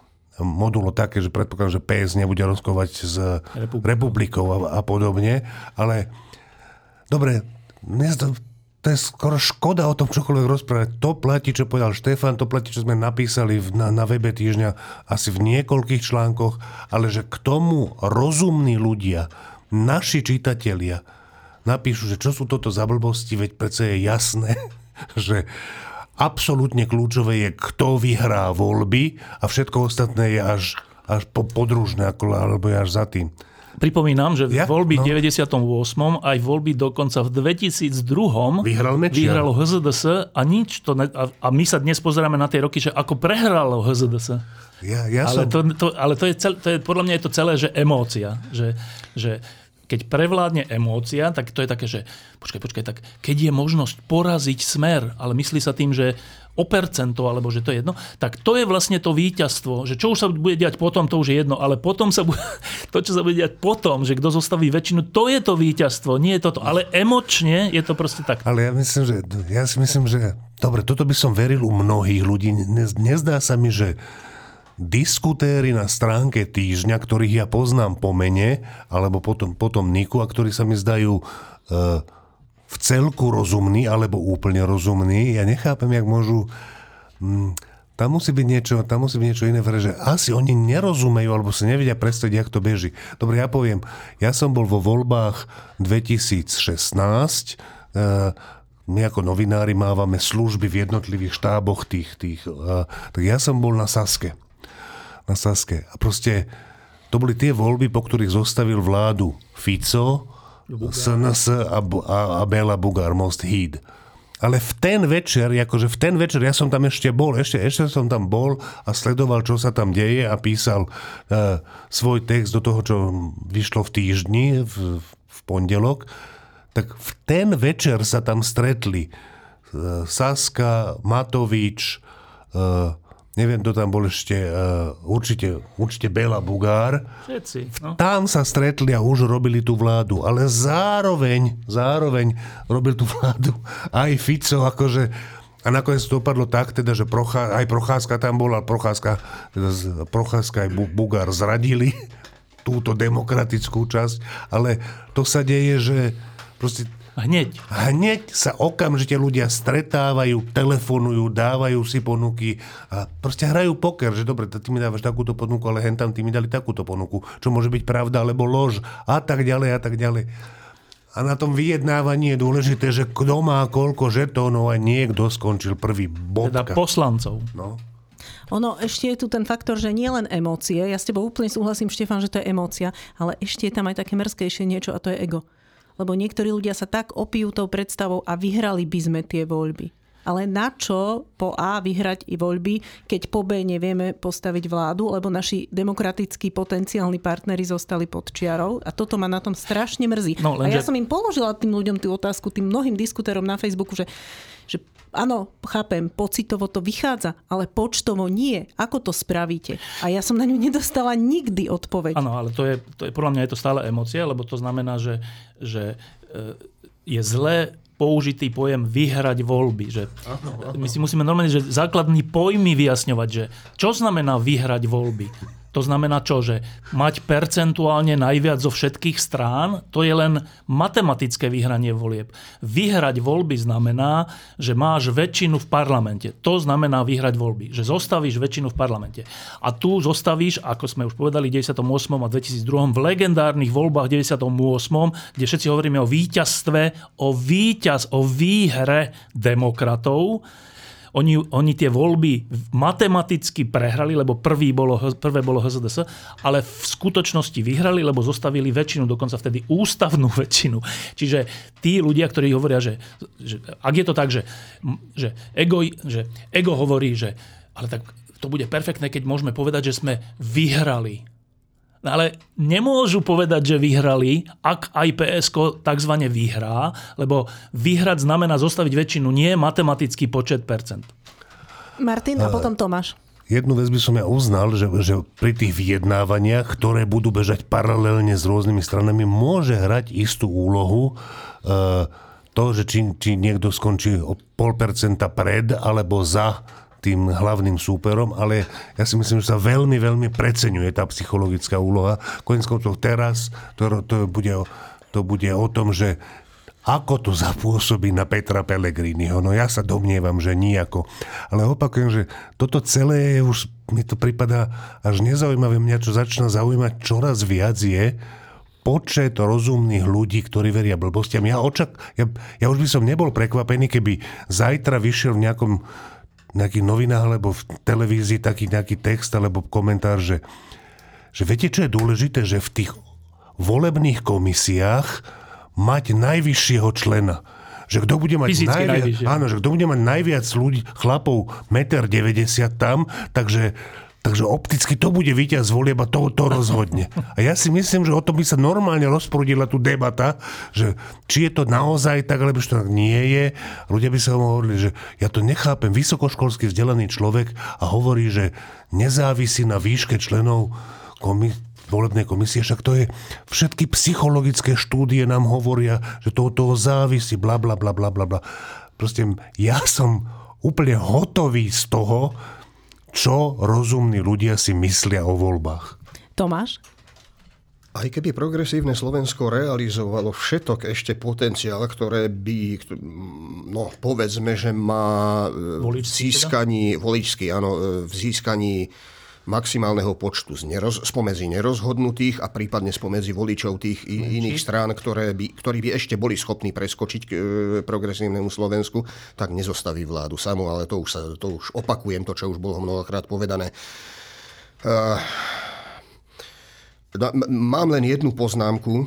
modulo také, že predpokladám, že PS nebude rozkovať s Republikou, Republikou a, a podobne, ale dobre, dnes to, je skoro škoda o tom čokoľvek rozprávať. To platí, čo povedal Štefan, to platí, čo sme napísali na, na webe týždňa asi v niekoľkých článkoch, ale že k tomu rozumní ľudia, naši čitatelia, napíšu, že čo sú toto za blbosti, veď predsa je jasné, že absolútne kľúčové je, kto vyhrá voľby a všetko ostatné je až, až po, podružné, alebo je až za tým. Pripomínam, že ja? voľby no. 98. aj voľby dokonca v 2002. Vyhral vyhralo HZDS a nič. To ne, a, a my sa dnes pozeráme na tie roky, že ako prehralo HZDS. Ja, ja ale, som... to, to, ale to je, cel, to je, podľa mňa je to celé, že emócia. Že, že keď prevládne emócia, tak to je také, že počkaj, počkaj, tak keď je možnosť poraziť smer, ale myslí sa tým, že o percento, alebo že to je jedno, tak to je vlastne to víťazstvo, že čo už sa bude diať potom, to už je jedno, ale potom sa bude, to, čo sa bude diať potom, že kto zostaví väčšinu, to je to víťazstvo, nie je toto, ale emočne je to proste tak. Ale ja myslím, že, ja si myslím, že dobre, toto by som veril u mnohých ľudí, nezdá sa mi, že diskutéry na stránke týždňa, ktorých ja poznám po mene, alebo potom, potom Niku, a ktorí sa mi zdajú e, v celku rozumní, alebo úplne rozumní. Ja nechápem, jak môžu... Mm, tam musí byť niečo, tam musí byť niečo iné, že asi oni nerozumejú, alebo si nevedia predstaviť, jak to beží. Dobre, ja poviem, ja som bol vo voľbách 2016, e, my ako novinári mávame služby v jednotlivých štáboch tých, tých uh, tak ja som bol na Saske na Saske. A proste to boli tie voľby, po ktorých zostavil vládu Fico, SNS a, a, a Bela Bugár, Most Híd. Ale v ten večer, akože v ten večer, ja som tam ešte bol, ešte, ešte som tam bol a sledoval, čo sa tam deje a písal uh, svoj text do toho, čo vyšlo v týždni, v, v pondelok, tak v ten večer sa tam stretli uh, Saska, Matovič, uh, neviem, kto tam bol ešte, uh, určite, určite Bela Bugár. Všetci. No. Tam sa stretli a už robili tú vládu, ale zároveň, zároveň robil tú vládu aj Fico, akože a nakoniec to dopadlo tak, teda, že Prochá, aj Procházka tam bola, Procházka, teda Procházka aj Bugár zradili túto demokratickú časť, ale to sa deje, že proste Hneď. Hneď sa okamžite ľudia stretávajú, telefonujú, dávajú si ponuky a proste hrajú poker, že dobre, ty mi dávaš takúto ponuku, ale hen tam ty mi dali takúto ponuku, čo môže byť pravda alebo lož a tak ďalej a tak ďalej. A na tom vyjednávaní je dôležité, že kto má koľko žetónov a niekto skončil prvý. Bodka. Teda poslancov. No. Ono ešte je tu ten faktor, že nie len emócie, ja s tebou úplne súhlasím, Štefan, že to je emócia, ale ešte je tam aj také mrzkejšie niečo a to je ego lebo niektorí ľudia sa tak opijú tou predstavou a vyhrali by sme tie voľby. Ale na čo po A vyhrať i voľby, keď po B nevieme postaviť vládu, lebo naši demokratickí potenciálni partnery zostali pod čiarou a toto ma na tom strašne mrzí. No, lenže... A ja som im položila tým ľuďom tú otázku, tým mnohým diskutérom na Facebooku, že, že áno, chápem, pocitovo to vychádza, ale počtovo nie. Ako to spravíte? A ja som na ňu nedostala nikdy odpoveď. Áno, ale to je, to je, podľa mňa je to stále emócia, lebo to znamená, že, že e, je zlé použitý pojem vyhrať voľby. Že my si musíme normálne, že základní pojmy vyjasňovať, že čo znamená vyhrať voľby. To znamená čo, že mať percentuálne najviac zo všetkých strán, to je len matematické vyhranie volieb. Vyhrať voľby znamená, že máš väčšinu v parlamente. To znamená vyhrať voľby, že zostavíš väčšinu v parlamente. A tu zostavíš, ako sme už povedali, v 98. a 2002. v legendárnych voľbách 98., kde všetci hovoríme o víťazstve, o víťaz, o výhre demokratov, oni, oni tie voľby matematicky prehrali, lebo prvý bolo, prvé bolo HZDS, ale v skutočnosti vyhrali, lebo zostavili väčšinu, dokonca vtedy ústavnú väčšinu. Čiže tí ľudia, ktorí hovoria, že, že ak je to tak, že, že, ego, že ego hovorí, že ale tak to bude perfektné, keď môžeme povedať, že sme vyhrali No ale nemôžu povedať, že vyhrali, ak aj PSK tzv. vyhrá, lebo vyhrať znamená zostaviť väčšinu, nie matematický počet percent. Martin a potom Tomáš. Jednu vec by som ja uznal, že, že pri tých vyjednávaniach, ktoré budú bežať paralelne s rôznymi stranami, môže hrať istú úlohu e, to, že či, či niekto skončí o pol percenta pred alebo za tým hlavným súperom, ale ja si myslím, že sa veľmi, veľmi preceňuje tá psychologická úloha. Konec koncov teraz to, to, bude, to bude o tom, že ako to zapôsobí na Petra Pellegriniho? No ja sa domnievam, že nijako. Ale opakujem, že toto celé je už, mi to prípada až nezaujímavé. Mňa čo začína zaujímať čoraz viac je, počet rozumných ľudí, ktorí veria blbostiam. Ja, očak, ja, ja už by som nebol prekvapený, keby zajtra vyšiel v nejakom nejakých novinách alebo v televízii taký nejaký text alebo komentár, že, že viete, čo je dôležité, že v tých volebných komisiách mať najvyššieho člena. Že kto bude mať najviac, áno, že kto bude mať najviac ľudí, chlapov 1,90 m tam, takže Takže opticky to bude víťaz volieb a to, to rozhodne. A ja si myslím, že o to by sa normálne rozprudila tu debata, že či je to naozaj tak, alebo to tak nie je. Ľudia by sa hovorili, že ja to nechápem. Vysokoškolský vzdelaný človek a hovorí, že nezávisí na výške členov komi- volebnej komisie, však to je, všetky psychologické štúdie nám hovoria, že to od toho závisí, bla, bla, bla, bla, bla. Proste ja som úplne hotový z toho, čo rozumní ľudia si myslia o voľbách. Tomáš? Aj keby progresívne Slovensko realizovalo všetok ešte potenciál, ktoré by, no povedzme, že má v získaní, voličský, áno, v získaní maximálneho počtu z neroz, spomedzi nerozhodnutých a prípadne spomedzi voličov tých i, iných strán, ktoré by, ktorí by ešte boli schopní preskočiť k e, progresívnemu Slovensku, tak nezostaví vládu samú, ale to už, sa, to už opakujem, to, čo už bolo mnohokrát povedané. Uh, mám len jednu poznámku.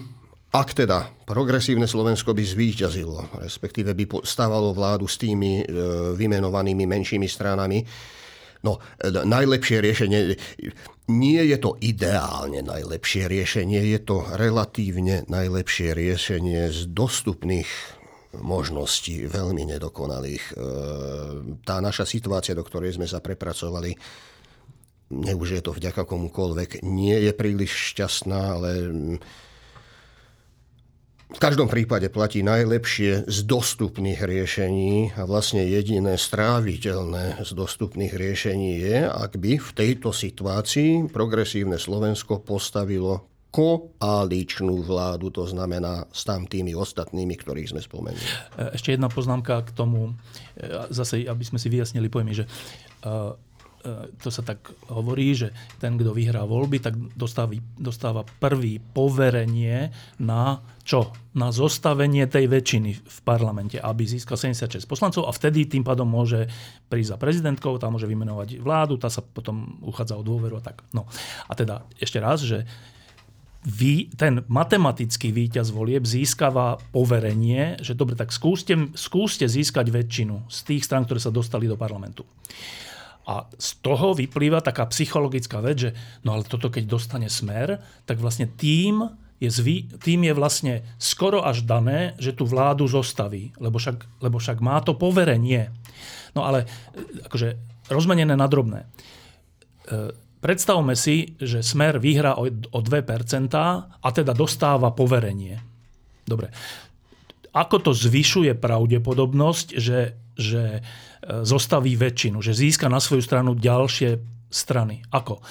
Ak teda progresívne Slovensko by zvíťazilo, respektíve by stávalo vládu s tými e, vymenovanými menšími stranami, No, najlepšie riešenie, nie je to ideálne najlepšie riešenie, je to relatívne najlepšie riešenie z dostupných možností, veľmi nedokonalých. E, tá naša situácia, do ktorej sme sa prepracovali, nech už je to vďaka komukoľvek, nie je príliš šťastná, ale v každom prípade platí najlepšie z dostupných riešení a vlastne jediné stráviteľné z dostupných riešení je, ak by v tejto situácii progresívne Slovensko postavilo koaličnú vládu, to znamená s tam tými ostatnými, ktorých sme spomenuli. Ešte jedna poznámka k tomu, zase aby sme si vyjasnili pojmy, že E, to sa tak hovorí, že ten, kto vyhrá voľby, tak dostáva, dostáva prvý poverenie na čo? Na zostavenie tej väčšiny v parlamente, aby získal 76 poslancov a vtedy tým pádom môže prísť za prezidentkou, tá môže vymenovať vládu, tá sa potom uchádza o dôveru a tak. No. A teda ešte raz, že vy, ten matematický víťaz volieb získava poverenie, že dobre, tak skúste, skúste získať väčšinu z tých strán, ktoré sa dostali do parlamentu. A z toho vyplýva taká psychologická vec, že no ale toto keď dostane smer, tak vlastne tým je, zvý, tým je vlastne skoro až dané, že tú vládu zostaví, lebo však, lebo však má to poverenie. No ale e, akože rozmenené na drobné. E, predstavme si, že smer vyhrá o, o 2% a teda dostáva poverenie. Dobre. Ako to zvyšuje pravdepodobnosť, že, že zostaví väčšinu, že získa na svoju stranu ďalšie strany. Ako?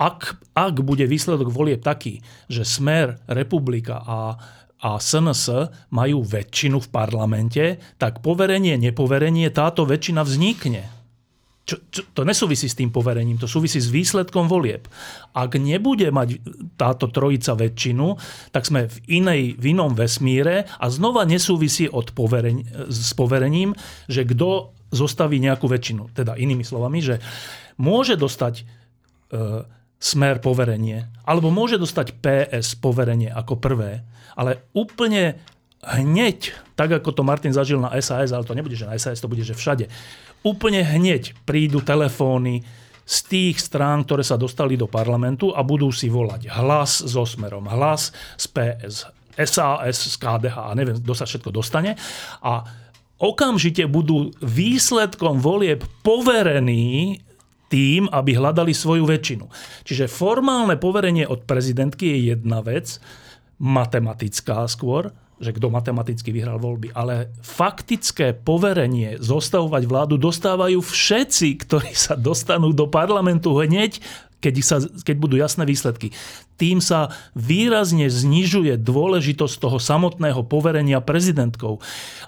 Ak, ak bude výsledok volieb taký, že Smer, Republika a, a SNS majú väčšinu v parlamente, tak poverenie, nepoverenie, táto väčšina vznikne. Čo, čo, to nesúvisí s tým poverením, to súvisí s výsledkom volieb. Ak nebude mať táto trojica väčšinu, tak sme v, inej, v inom vesmíre a znova nesúvisí od poverení, s poverením, že kto zostaví nejakú väčšinu. Teda inými slovami, že môže dostať e, smer poverenie, alebo môže dostať PS poverenie ako prvé, ale úplne hneď, tak ako to Martin zažil na SAS, ale to nebude, že na SAS, to bude, že všade, úplne hneď prídu telefóny z tých strán, ktoré sa dostali do parlamentu a budú si volať hlas so smerom, hlas z PS, SAS, z KDH a neviem, kto sa všetko dostane. A okamžite budú výsledkom volieb poverení tým, aby hľadali svoju väčšinu. Čiže formálne poverenie od prezidentky je jedna vec, matematická skôr, že kto matematicky vyhral voľby, ale faktické poverenie zostavovať vládu dostávajú všetci, ktorí sa dostanú do parlamentu hneď, keď, sa, keď budú jasné výsledky. Tým sa výrazne znižuje dôležitosť toho samotného poverenia prezidentkou.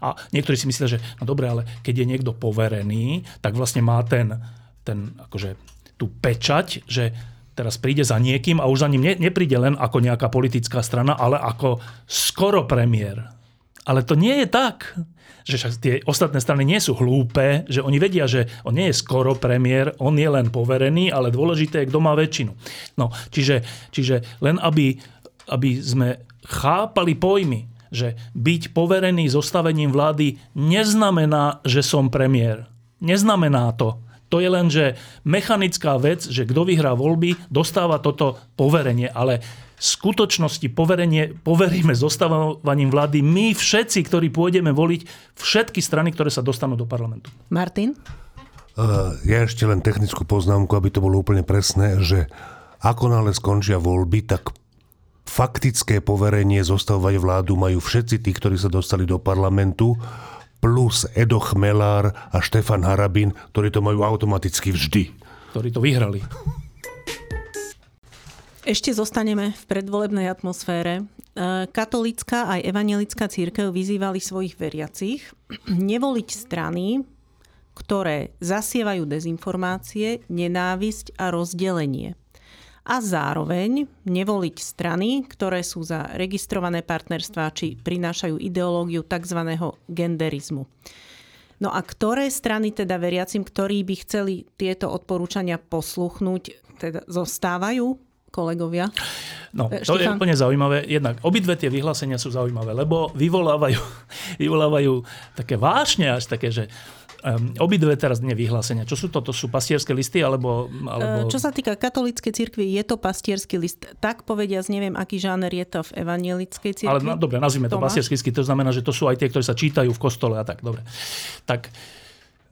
A niektorí si myslia, že no dobre, ale keď je niekto poverený, tak vlastne má ten, ten akože, tú pečať, že teraz príde za niekým a už za ním ne, nepríde len ako nejaká politická strana, ale ako skoro premiér. Ale to nie je tak, že však tie ostatné strany nie sú hlúpe, že oni vedia, že on nie je skoro premiér, on je len poverený, ale dôležité je, kto má väčšinu. No, čiže, čiže len aby, aby sme chápali pojmy, že byť poverený zostavením vlády neznamená, že som premiér. Neznamená to. To je len, že mechanická vec, že kto vyhrá voľby, dostáva toto poverenie, ale skutočnosti poverenie, poveríme zostávaním vlády my všetci, ktorí pôjdeme voliť všetky strany, ktoré sa dostanú do parlamentu. Martin? Ja ešte len technickú poznámku, aby to bolo úplne presné, že ako nále skončia voľby, tak faktické poverenie zostavovať vládu majú všetci tí, ktorí sa dostali do parlamentu plus Edo Chmelár a Štefan Harabin, ktorí to majú automaticky vždy. Ktorí to vyhrali. Ešte zostaneme v predvolebnej atmosfére. E, katolická aj evangelická církev vyzývali svojich veriacich nevoliť strany, ktoré zasievajú dezinformácie, nenávisť a rozdelenie a zároveň nevoliť strany, ktoré sú za registrované partnerstvá či prinášajú ideológiu tzv. genderizmu. No a ktoré strany teda veriacim, ktorí by chceli tieto odporúčania posluchnúť, teda zostávajú kolegovia? No, e, to Štefan? je úplne zaujímavé. Jednak obidve tie vyhlásenia sú zaujímavé, lebo vyvolávajú, vyvolávajú také vášne až také, že Um, obidve teraz nie vyhlásenia. Čo sú to? To sú pastierské listy? Alebo, alebo... Čo sa týka katolíckej cirkvi, je to pastierský list. Tak povediac, neviem, aký žáner je to v evanielickej cirkvi. Ale no, dobre, nazvime to, to pastierský list. To znamená, že to sú aj tie, ktoré sa čítajú v kostole a tak. Dobre. Tak,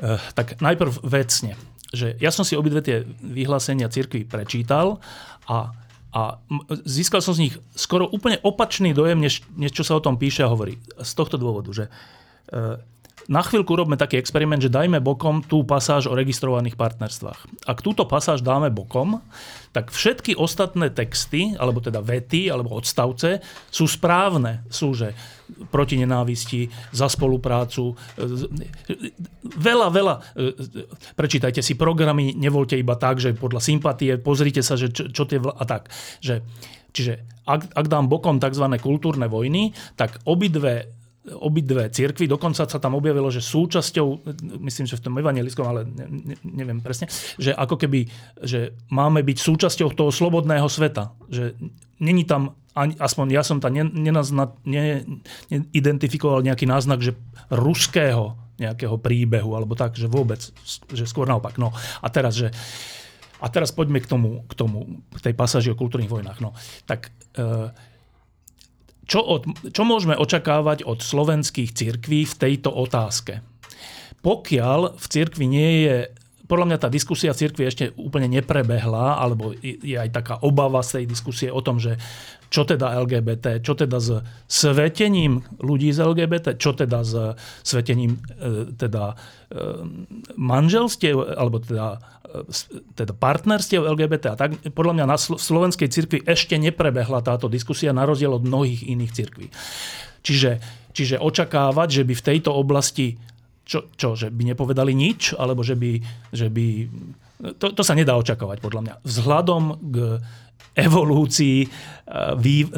uh, tak najprv vecne. Že ja som si obidve tie vyhlásenia cirkvi prečítal a a získal som z nich skoro úplne opačný dojem, než, než čo sa o tom píše a hovorí. Z tohto dôvodu, že uh, na chvíľku robíme taký experiment, že dajme bokom tú pasáž o registrovaných partnerstvách. Ak túto pasáž dáme bokom, tak všetky ostatné texty, alebo teda vety, alebo odstavce sú správne. Sú, že proti nenávisti, za spoluprácu. Veľa, veľa. Prečítajte si programy, nevolte iba tak, že podľa sympatie, pozrite sa, že čo, čo tie... A tak. Že, čiže ak, ak dám bokom tzv. kultúrne vojny, tak obidve obidve cirkvy. Dokonca sa tam objavilo, že súčasťou, myslím, že v tom evangelickom, ale ne, ne, neviem presne, že ako keby, že máme byť súčasťou toho slobodného sveta. Že není tam, ani, aspoň ja som tam neidentifikoval nejaký náznak, že ruského nejakého príbehu, alebo tak, že vôbec, že skôr naopak. No a teraz, že a teraz poďme k tomu, k tomu, k tej pasáži o kultúrnych vojnách. No, tak e, čo, od, čo môžeme očakávať od slovenských cirkví v tejto otázke? Pokiaľ v cirkvi nie je podľa mňa tá diskusia cirkvi ešte úplne neprebehla, alebo je aj taká obava z tej diskusie o tom, že čo teda LGBT, čo teda s svetením ľudí z LGBT, čo teda s svetením e, teda e, manželstiev, alebo teda, e, teda partnerstiev LGBT. A tak podľa mňa na slovenskej cirkvi ešte neprebehla táto diskusia na rozdiel od mnohých iných cirkví. Čiže, čiže očakávať, že by v tejto oblasti čo, čo, že by nepovedali nič, alebo že by... Že by to, to sa nedá očakávať, podľa mňa. Vzhľadom k evolúcii e,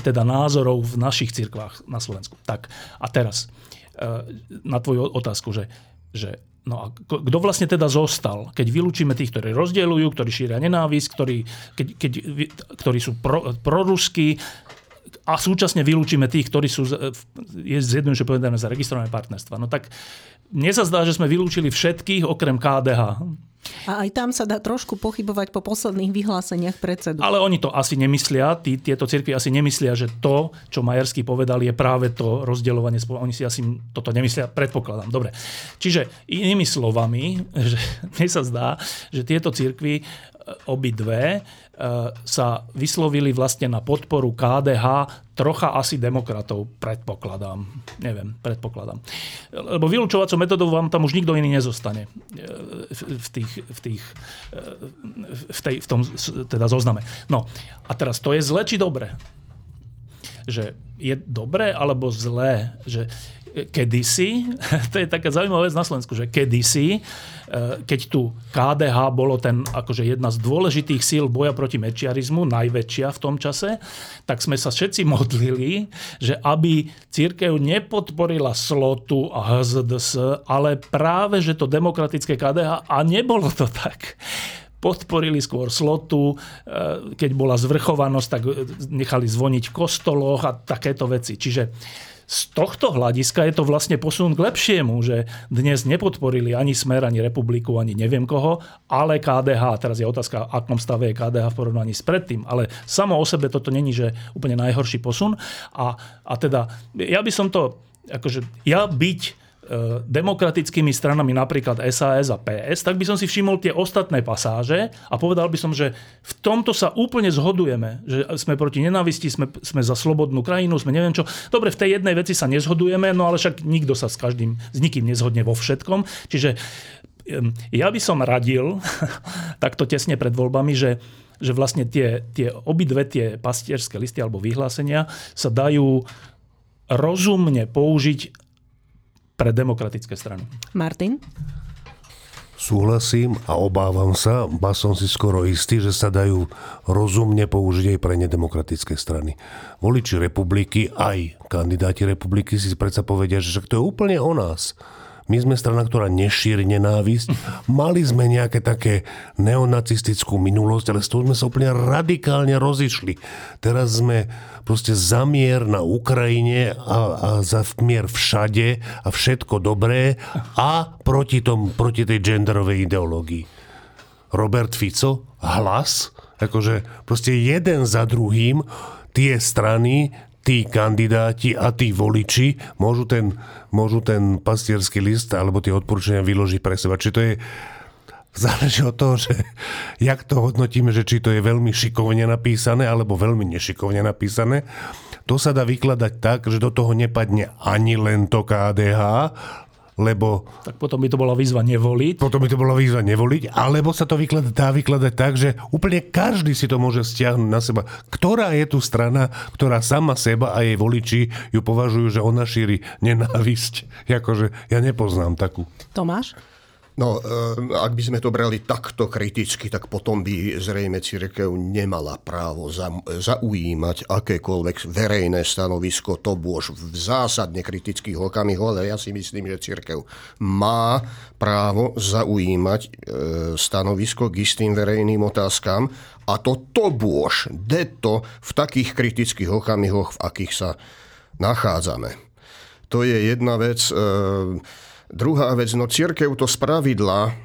teda názorov v našich cirkvách na Slovensku. Tak a teraz e, na tvoju otázku, že, že No a kto vlastne teda zostal? Keď vylúčime tých, ktorí rozdielujú, ktorí šíria nenávisť, ktorí, keď, keď, ktorí sú pro, proruskí, a súčasne vylúčime tých, ktorí sú, je zjednoduše povedané, za registrované partnerstva. No tak mne sa zdá, že sme vylúčili všetkých okrem KDH. A aj tam sa dá trošku pochybovať po posledných vyhláseniach predsedu. Ale oni to asi nemyslia, tí, tieto cirkvi asi nemyslia, že to, čo Majerský povedal, je práve to rozdeľovanie. Oni si asi toto nemyslia, predpokladám. Dobre. Čiže inými slovami, že mne sa zdá, že tieto cirkvy obidve e, sa vyslovili vlastne na podporu KDH trocha asi demokratov, predpokladám. Neviem, predpokladám. Lebo vylúčovacou metodou vám tam už nikto iný nezostane e, v, tých, v, tých, e, v, tej, v tom teda zozname. No a teraz to je zle či dobre? Že je dobré alebo zlé? Že kedysi, to je taká zaujímavá vec na Slovensku, že kedysi, e, keď tu KDH bolo ten akože jedna z dôležitých síl boja proti mečiarizmu, najväčšia v tom čase, tak sme sa všetci modlili, že aby církev nepodporila slotu a HZDS, ale práve, že to demokratické KDH, a nebolo to tak podporili skôr slotu, e, keď bola zvrchovanosť, tak nechali zvoniť v kostoloch a takéto veci. Čiže z tohto hľadiska je to vlastne posun k lepšiemu, že dnes nepodporili ani Smer, ani Republiku, ani neviem koho, ale KDH. Teraz je otázka, akom stave je KDH v porovnaní s predtým. Ale samo o sebe toto není, že úplne najhorší posun. A, a teda, ja by som to, akože ja byť E, demokratickými stranami, napríklad SAS a PS, tak by som si všimol tie ostatné pasáže a povedal by som, že v tomto sa úplne zhodujeme, že sme proti nenávisti, sme, sme za slobodnú krajinu, sme neviem čo. Dobre, v tej jednej veci sa nezhodujeme, no ale však nikto sa s každým, s nikým nezhodne vo všetkom. Čiže ja by som radil, takto tesne pred voľbami, že že vlastne tie, tie obidve tie pastierské listy alebo vyhlásenia sa dajú rozumne použiť pre demokratické strany. Martin? Súhlasím a obávam sa, ba som si skoro istý, že sa dajú rozumne použiť aj pre nedemokratické strany. Voliči republiky, aj kandidáti republiky si predsa povedia, že to je úplne o nás. My sme strana, ktorá nešíri nenávisť. Mali sme nejaké také neonacistickú minulosť, ale s tou sme sa úplne radikálne rozišli. Teraz sme proste zamier na Ukrajine a, a za mier všade a všetko dobré a proti, tom, proti tej genderovej ideológii. Robert Fico, hlas, akože proste jeden za druhým tie strany tí kandidáti a tí voliči môžu ten, môžu ten pastierský list alebo tie odporúčania vyložiť pre seba. Či to je záleží od toho, že jak to hodnotíme, že či to je veľmi šikovne napísané alebo veľmi nešikovne napísané. To sa dá vykladať tak, že do toho nepadne ani len to KDH, lebo... Tak potom by to bola výzva nevoliť. Potom by to bola výzva nevoliť, alebo sa to vyklad, dá vykladať tak, že úplne každý si to môže stiahnuť na seba. Ktorá je tu strana, ktorá sama seba a jej voliči ju považujú, že ona šíri nenávisť. Jakože ja nepoznám takú. Tomáš? No, eh, ak by sme to brali takto kriticky, tak potom by zrejme církev nemala právo zaujímať akékoľvek verejné stanovisko, to bôž v zásadne kritických okamihoch, ale ja si myslím, že církev má právo zaujímať eh, stanovisko k istým verejným otázkam a to to bôž, deto v takých kritických okamihoch, v akých sa nachádzame. To je jedna vec. E, Druhá vec, no církev to spravidla,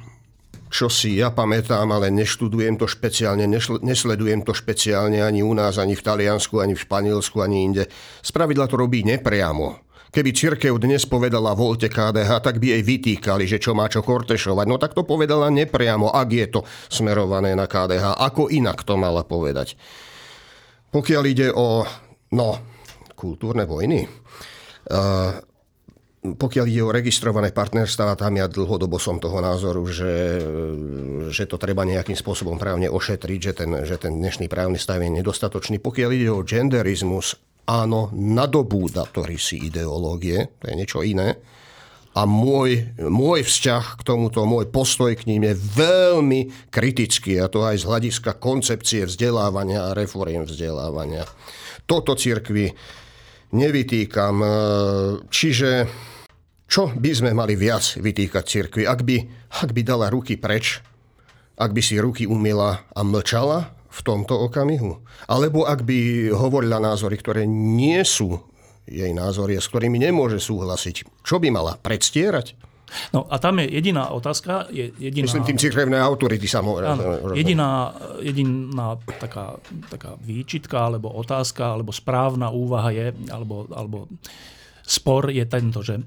čo si ja pamätám, ale neštudujem to špeciálne, nesledujem to špeciálne ani u nás, ani v Taliansku, ani v Španielsku, ani inde. Spravidla to robí nepriamo. Keby církev dnes povedala volte KDH, tak by jej vytýkali, že čo má čo kortešovať. No tak to povedala nepriamo, ak je to smerované na KDH. Ako inak to mala povedať? Pokiaľ ide o, no, kultúrne vojny, uh, pokiaľ ide o registrované partnerstva, tam ja dlhodobo som toho názoru, že, že to treba nejakým spôsobom právne ošetriť, že ten, že ten dnešný právny stav je nedostatočný. Pokiaľ ide o genderizmus, áno, nadobúda to rysy ideológie, to je niečo iné. A môj, môj vzťah k tomuto, môj postoj k ním je veľmi kritický, a to aj z hľadiska koncepcie vzdelávania a reforiem vzdelávania. Toto cirkvi nevytýkam. Čiže čo by sme mali viac vytýkať cirkvi? Ak by, ak by dala ruky preč, ak by si ruky umila a mlčala v tomto okamihu? Alebo ak by hovorila názory, ktoré nie sú jej názory a s ktorými nemôže súhlasiť, čo by mala predstierať? No a tam je jediná otázka. Je jediná, Myslím tým cirkevné autority samozrejme. Jediná, jediná taká, taká výčitka alebo otázka alebo správna úvaha je, alebo, alebo spor je tento, že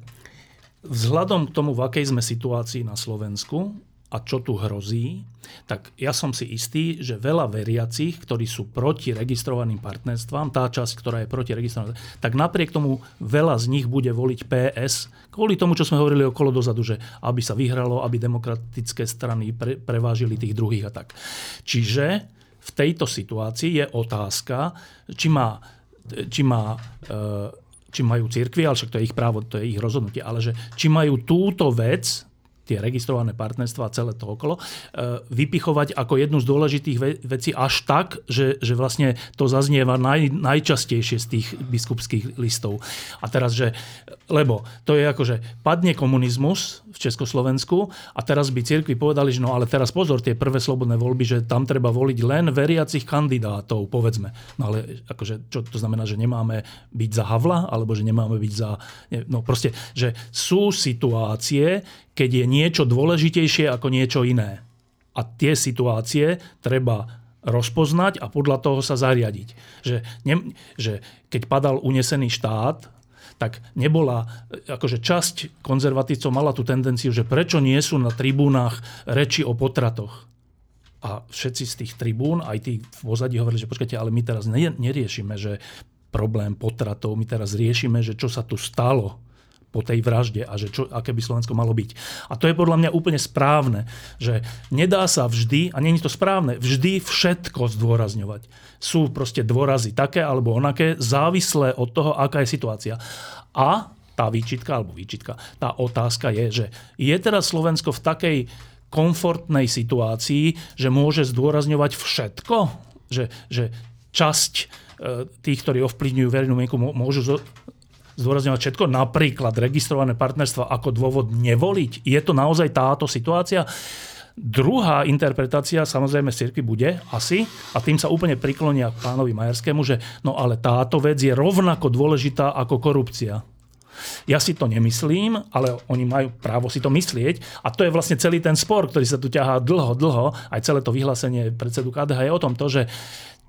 Vzhľadom k tomu, v akej sme situácii na Slovensku a čo tu hrozí, tak ja som si istý, že veľa veriacich, ktorí sú proti registrovaným partnerstvám, tá časť, ktorá je proti registrovaným, tak napriek tomu veľa z nich bude voliť PS, kvôli tomu, čo sme hovorili okolo dozadu, že aby sa vyhralo, aby demokratické strany pre, prevážili tých druhých a tak. Čiže v tejto situácii je otázka, či má, či má e, či majú cirkvi, ale však to je ich právo, to je ich rozhodnutie, ale že či majú túto vec, tie registrované partnerstva a celé to okolo, e, vypichovať ako jednu z dôležitých vecí až tak, že, že vlastne to zaznieva naj, najčastejšie z tých biskupských listov. A teraz, že, lebo to je ako, že padne komunizmus v Československu a teraz by cirkvi povedali, že no ale teraz pozor, tie prvé slobodné voľby, že tam treba voliť len veriacich kandidátov, povedzme. No ale akože, čo to znamená, že nemáme byť za Havla, alebo že nemáme byť za... No proste, že sú situácie, keď je niečo dôležitejšie ako niečo iné. A tie situácie treba rozpoznať a podľa toho sa zariadiť. Že, ne, že keď padal unesený štát, tak nebola, akože časť konzervatívcov mala tú tendenciu, že prečo nie sú na tribúnach reči o potratoch. A všetci z tých tribún, aj tí v pozadí hovorili, že počkajte, ale my teraz neriešime, že problém potratov, my teraz riešime, že čo sa tu stalo po tej vražde a že čo, aké by Slovensko malo byť. A to je podľa mňa úplne správne, že nedá sa vždy, a nie je to správne, vždy všetko zdôrazňovať. Sú proste dôrazy také alebo onaké, závislé od toho, aká je situácia. A tá výčitka, alebo výčitka, tá otázka je, že je teraz Slovensko v takej komfortnej situácii, že môže zdôrazňovať všetko? Že, že časť e, tých, ktorí ovplyvňujú verejnú mienku, môžu zdôrazňovať všetko, napríklad registrované partnerstva ako dôvod nevoliť? Je to naozaj táto situácia? Druhá interpretácia samozrejme cirkvi bude asi, a tým sa úplne priklonia k pánovi Majerskému, že no ale táto vec je rovnako dôležitá ako korupcia. Ja si to nemyslím, ale oni majú právo si to myslieť. A to je vlastne celý ten spor, ktorý sa tu ťahá dlho, dlho. Aj celé to vyhlásenie predsedu KDH je o tom to, že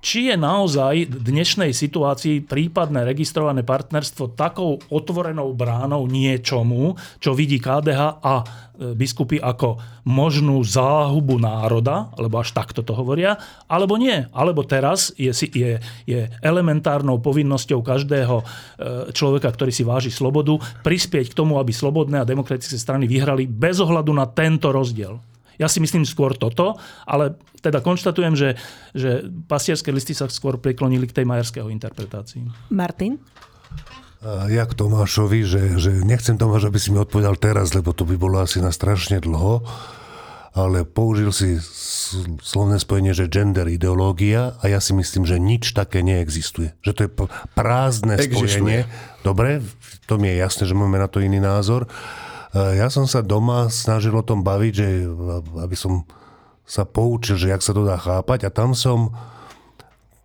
či je naozaj v dnešnej situácii prípadné registrované partnerstvo takou otvorenou bránou niečomu, čo vidí KDH a e, biskupy ako možnú záhubu národa, alebo až takto to hovoria, alebo nie. Alebo teraz je, je, je elementárnou povinnosťou každého e, človeka, ktorý si váži slobodu, prispieť k tomu, aby slobodné a demokratické strany vyhrali bez ohľadu na tento rozdiel. Ja si myslím skôr toto, ale teda konštatujem, že, že pastierské listy sa skôr priklonili k tej majerského interpretácii. Martin? Ja k Tomášovi, že, že nechcem Tomáš, aby si mi odpovedal teraz, lebo to by bolo asi na strašne dlho, ale použil si slovné spojenie, že gender ideológia a ja si myslím, že nič také neexistuje. Že to je prázdne Existuje. spojenie. Dobre, to mi je jasné, že máme na to iný názor ja som sa doma snažil o tom baviť, že aby som sa poučil, že jak sa to dá chápať a tam som,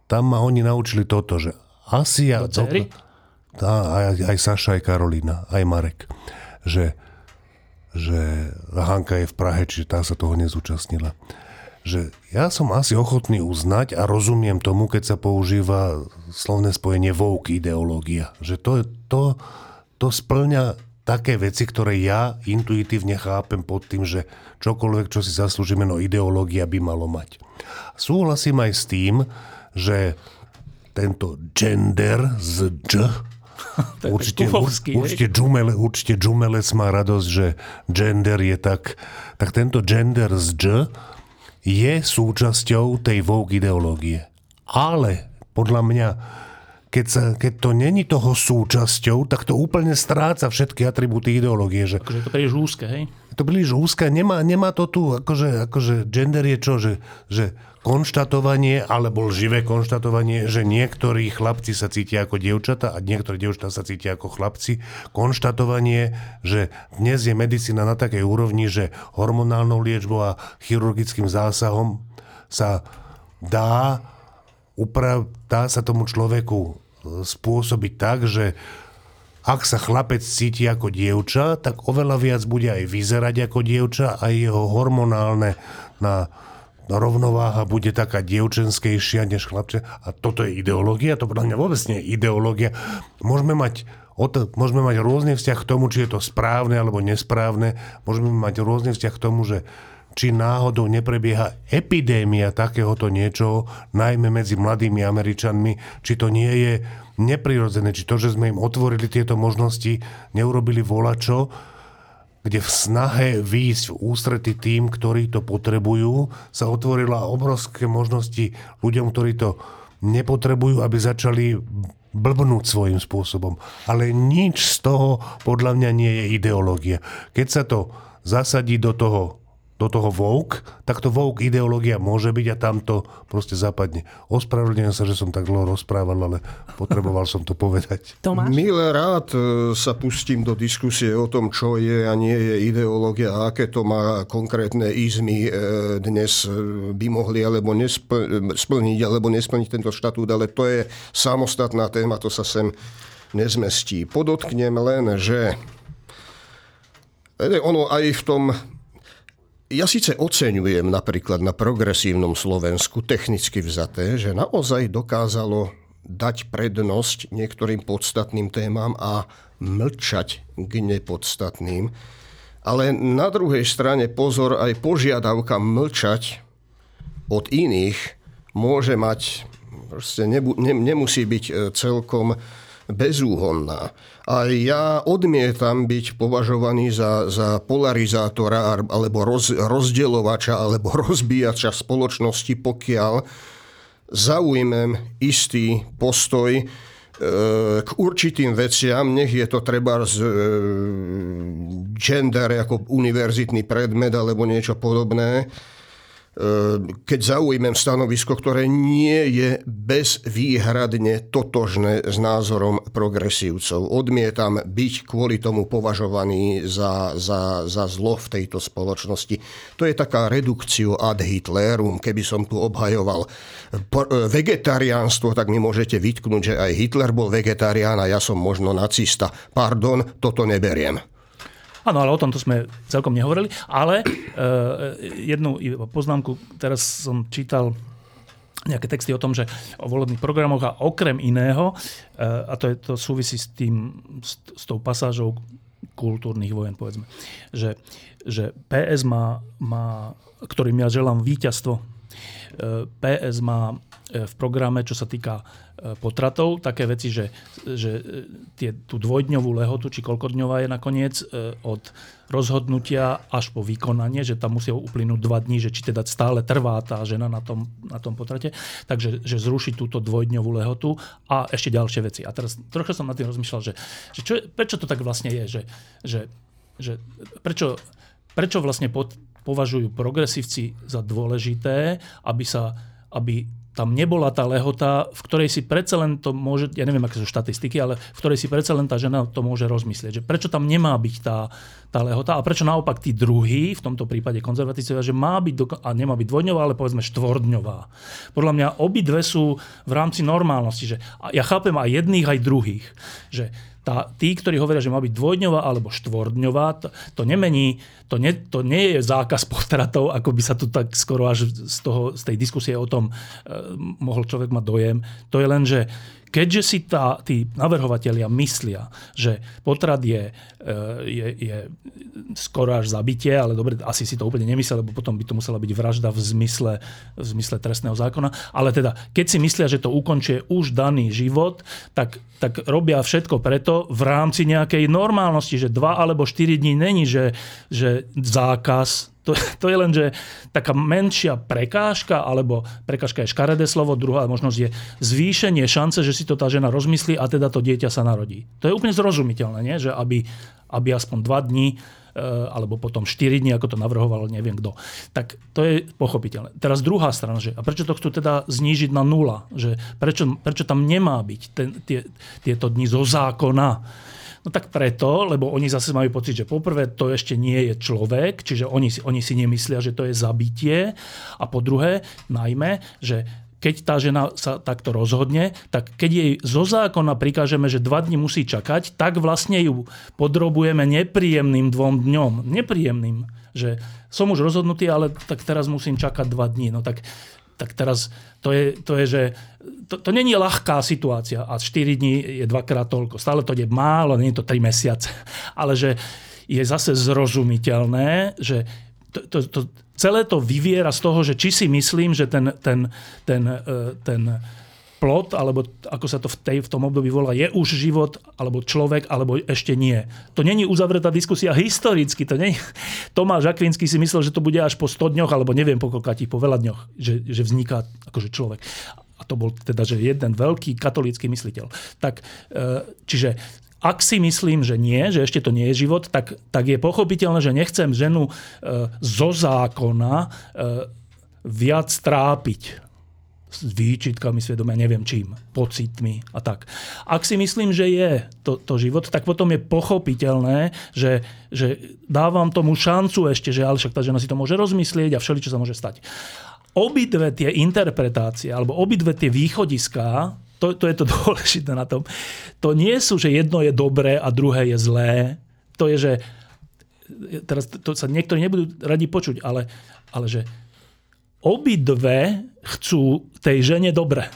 tam ma oni naučili toto, že asi ja... Do tá, aj, aj Saša, aj Karolina, aj Marek, že, že Hanka je v Prahe, čiže tá sa toho nezúčastnila. Že ja som asi ochotný uznať a rozumiem tomu, keď sa používa slovné spojenie vouk ideológia. Že to, to, to splňa také veci, ktoré ja intuitívne chápem pod tým, že čokoľvek, čo si zaslúžime, no ideológia by malo mať. Súhlasím aj s tým, že tento gender z dž, určite, určite, džumele, určite Džumelec má radosť, že gender je tak, tak tento gender z dž je súčasťou tej Vogue ideológie. Ale podľa mňa keď, sa, keď to není toho súčasťou, tak to úplne stráca všetky atribúty ideológie. Že... Akože to príliš úzke, hej? to príliš úzka, nemá, nemá to tu, akože, akože gender je čo, že, že konštatovanie alebo lživé konštatovanie, že niektorí chlapci sa cítia ako dievčata a niektorí dievčatá sa cítia ako chlapci. Konštatovanie, že dnes je medicína na takej úrovni, že hormonálnou liečbou a chirurgickým zásahom sa dá, uprav, dá sa tomu človeku e, spôsobiť tak, že ak sa chlapec cíti ako dievča, tak oveľa viac bude aj vyzerať ako dievča a jeho hormonálne na rovnováha bude taká dievčenskejšia než chlapče. A toto je ideológia? To podľa mňa vôbec nie je ideológia. Môžeme mať môžeme mať rôzny vzťah k tomu, či je to správne alebo nesprávne. Môžeme mať rôzny vzťah k tomu, že či náhodou neprebieha epidémia takéhoto niečoho, najmä medzi mladými Američanmi, či to nie je neprirodzené, či to, že sme im otvorili tieto možnosti, neurobili volačo, kde v snahe výjsť v ústrety tým, ktorí to potrebujú, sa otvorila obrovské možnosti ľuďom, ktorí to nepotrebujú, aby začali blbnúť svojím spôsobom. Ale nič z toho podľa mňa nie je ideológia. Keď sa to zasadí do toho do toho vouk, tak to vouk ideológia môže byť a tam to proste zapadne. Ospravedlňujem sa, že som tak dlho rozprával, ale potreboval som to povedať. Tomáš? Milé rád e, sa pustím do diskusie o tom, čo je a nie je ideológia a aké to má konkrétne izmy e, dnes e, by mohli alebo splniť alebo nesplniť tento štatút, ale to je samostatná téma, to sa sem nezmestí. Podotknem len, že ono aj v tom ja síce oceňujem napríklad na progresívnom Slovensku technicky vzaté, že naozaj dokázalo dať prednosť niektorým podstatným témam a mlčať k nepodstatným. Ale na druhej strane pozor, aj požiadavka mlčať od iných môže mať, proste nemusí byť e, celkom bezúhonná. A ja odmietam byť považovaný za, za polarizátora alebo roz, rozdeľovača alebo rozbíjača spoločnosti, pokiaľ zaujmem istý postoj e, k určitým veciam, nech je to treba z e, gender ako univerzitný predmet alebo niečo podobné, keď zaujmem stanovisko, ktoré nie je bezvýhradne totožné s názorom progresívcov. Odmietam byť kvôli tomu považovaný za, za, za zlo v tejto spoločnosti. To je taká redukciu ad Hitlerum, keby som tu obhajoval vegetariánstvo, tak mi môžete vytknúť, že aj Hitler bol vegetarián a ja som možno nacista. Pardon, toto neberiem. Áno, ale o tomto sme celkom nehovorili. Ale uh, jednu poznámku, teraz som čítal nejaké texty o tom, že o volebných programoch a okrem iného, uh, a to, je, to súvisí s, tým, s, s tou pasážou kultúrnych vojen, povedzme, že, že PS má, má, ktorým ja želám víťazstvo, uh, PS má v programe, čo sa týka E, potratov, také veci, že, že e, tie, tú dvojdňovú lehotu, či koľkodňová je nakoniec, e, od rozhodnutia až po vykonanie, že tam musia uplynúť dva dní, že či teda stále trvá tá žena na tom, na tom potrate, takže že zrušiť túto dvojdňovú lehotu a ešte ďalšie veci. A teraz trocha som nad tým rozmýšľal, že, že čo, prečo to tak vlastne je, že, že, že prečo, prečo vlastne pod, považujú progresívci za dôležité, aby sa aby tam nebola tá lehota, v ktorej si predsa len to môže, ja neviem, aké sú štatistiky, ale v ktorej si predsa len tá žena to môže rozmyslieť. Že prečo tam nemá byť tá, tá lehota a prečo naopak tí druhí, v tomto prípade konzervatívcovia, že má byť, do, a nemá byť dvojdňová, ale povedzme štvordňová. Podľa mňa obidve sú v rámci normálnosti. Že ja chápem aj jedných, aj druhých. Že tá, tí, ktorí hovoria, že má byť dvojdňová alebo štvordňová, to, to nemení, to, ne, to nie je zákaz potratov, ako by sa tu tak skoro až z, toho, z tej diskusie o tom e, mohol človek mať dojem. To je len, že Keďže si tá, tí navrhovatelia myslia, že potrat je, e, je, je skoro až zabitie, ale dobre, asi si to úplne nemyslia, lebo potom by to musela byť vražda v zmysle, v zmysle trestného zákona. Ale teda, keď si myslia, že to ukončuje už daný život, tak, tak robia všetko preto v rámci nejakej normálnosti, že dva alebo štyri dní není, že, že zákaz to, to je len, že taká menšia prekážka, alebo prekážka je škaredé slovo, druhá možnosť je zvýšenie šance, že si to tá žena rozmyslí a teda to dieťa sa narodí. To je úplne zrozumiteľné, nie? že aby, aby aspoň dva dní alebo potom 4 dní, ako to navrhoval neviem kto. Tak to je pochopiteľné. Teraz druhá strana, že a prečo to chcú teda znížiť na nula? Že prečo, prečo tam nemá byť ten, tie, tieto dni zo zákona? No tak preto, lebo oni zase majú pocit, že poprvé to ešte nie je človek, čiže oni, oni si nemyslia, že to je zabitie. A po druhé, najmä, že keď tá žena sa takto rozhodne, tak keď jej zo zákona prikážeme, že dva dni musí čakať, tak vlastne ju podrobujeme nepríjemným dvom dňom. Nepríjemným. Že som už rozhodnutý, ale tak teraz musím čakať dva dní. No tak, tak teraz to je, to je že to, to není ľahká situácia a 4 dní je dvakrát toľko. Stále to je málo, nie je to 3 mesiace. Ale že je zase zrozumiteľné, že to, to, to, celé to vyviera z toho, že či si myslím, že ten, ten, ten, e, ten plot, alebo ako sa to v, tej, v tom období volá, je už život, alebo človek, alebo ešte nie. To není uzavretá diskusia historicky. To nie. Tomáš Akvinský si myslel, že to bude až po 100 dňoch, alebo neviem po koľkátich, po veľa dňoch, že, že vzniká akože človek. A to bol teda že jeden veľký katolícky mysliteľ. Tak, e, čiže ak si myslím, že nie, že ešte to nie je život, tak, tak je pochopiteľné, že nechcem ženu e, zo zákona e, viac trápiť s výčitkami svedomia, neviem čím, pocitmi a tak. Ak si myslím, že je to, to život, tak potom je pochopiteľné, že, že dávam tomu šancu ešte, že ale však tá žena si to môže rozmyslieť a všeličo sa môže stať. Obidve tie interpretácie, alebo obidve tie východiská to, to je to dôležité na tom. To nie sú, že jedno je dobré a druhé je zlé. To je, že teraz to sa niektorí nebudú radi počuť, ale, ale že obidve chcú tej žene dobre.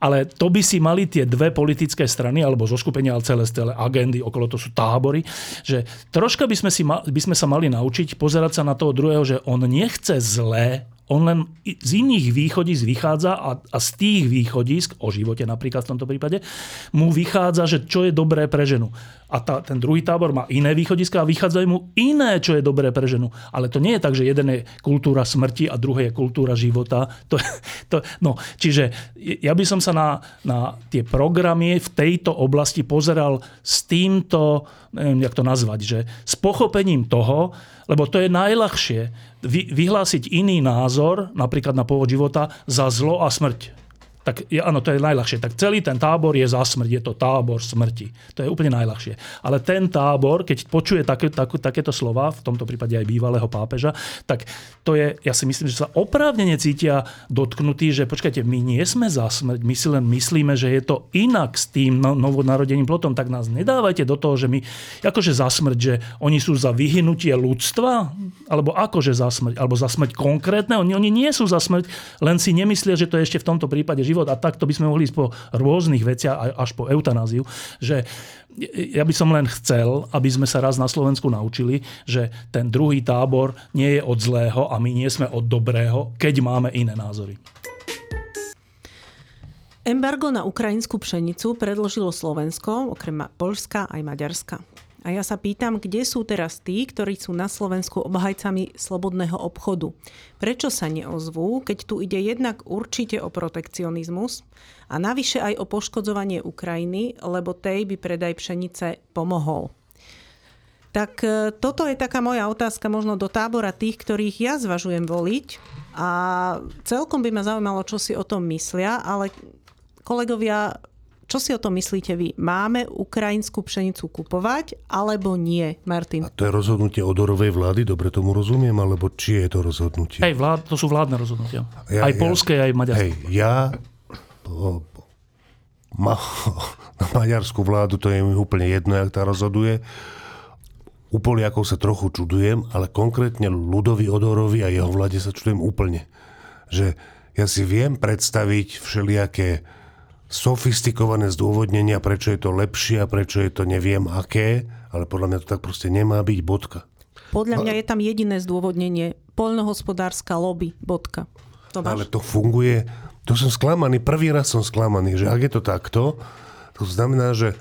Ale to by si mali tie dve politické strany, alebo zo skupenia, ale celé, celé agendy, okolo to sú tábory, že troška by sme, si, by sme sa mali naučiť pozerať sa na toho druhého, že on nechce zlé on len z iných východisk vychádza a, a z tých východisk, o živote napríklad v tomto prípade, mu vychádza, že čo je dobré pre ženu. A tá, ten druhý tábor má iné východiska a vychádzajú mu iné, čo je dobré pre ženu. Ale to nie je tak, že jeden je kultúra smrti a druhý je kultúra života. To, to, no, čiže ja by som sa na, na tie programy v tejto oblasti pozeral s týmto, neviem, jak to nazvať, že s pochopením toho, lebo to je najľahšie vy, vyhlásiť iný názor, napríklad na pôvod života, za zlo a smrť tak je, áno, to je najľahšie. Tak celý ten tábor je za smrť, je to tábor smrti. To je úplne najľahšie. Ale ten tábor, keď počuje také, tak, takéto slova, v tomto prípade aj bývalého pápeža, tak to je, ja si myslím, že sa oprávnene cítia dotknutí, že počkajte, my nie sme za smrť, my si len myslíme, že je to inak s tým no, novonarodeným plotom, tak nás nedávajte do toho, že my akože za smrť, že oni sú za vyhnutie ľudstva, alebo akože za smrť, alebo za smrť konkrétne, oni, oni nie sú za smrť, len si nemyslia, že to je ešte v tomto prípade život a takto by sme mohli ísť po rôznych veciach až po eutanáziu, že ja by som len chcel, aby sme sa raz na Slovensku naučili, že ten druhý tábor nie je od zlého a my nie sme od dobrého, keď máme iné názory. Embargo na ukrajinskú pšenicu predložilo Slovensko, okrem Polska aj Maďarska. A ja sa pýtam, kde sú teraz tí, ktorí sú na Slovensku obhajcami slobodného obchodu? Prečo sa neozvú, keď tu ide jednak určite o protekcionizmus a navyše aj o poškodzovanie Ukrajiny, lebo tej by predaj pšenice pomohol? Tak e, toto je taká moja otázka možno do tábora tých, ktorých ja zvažujem voliť. A celkom by ma zaujímalo, čo si o tom myslia, ale kolegovia, čo si o tom myslíte vy? Máme ukrajinskú pšenicu kupovať alebo nie, Martin? A to je rozhodnutie odorovej vlády, dobre tomu rozumiem, alebo či je to rozhodnutie? Hej, vlád, to sú vládne rozhodnutia. Ja, aj ja, polské, aj maďarské. Hej, ja o, ma, na maďarskú vládu to je mi úplne jedno, jak tá rozhoduje. U Poliakov sa trochu čudujem, ale konkrétne Ludovi Odorovi a jeho vláde sa čudujem úplne. Že ja si viem predstaviť všelijaké sofistikované zdôvodnenia, prečo je to lepšie a prečo je to neviem aké, ale podľa mňa to tak proste nemá byť bodka. Podľa mňa je tam jediné zdôvodnenie. Poľnohospodárska lobby, bodka. To ale to funguje, to som sklamaný, prvý raz som sklamaný, že ak je to takto, to znamená, že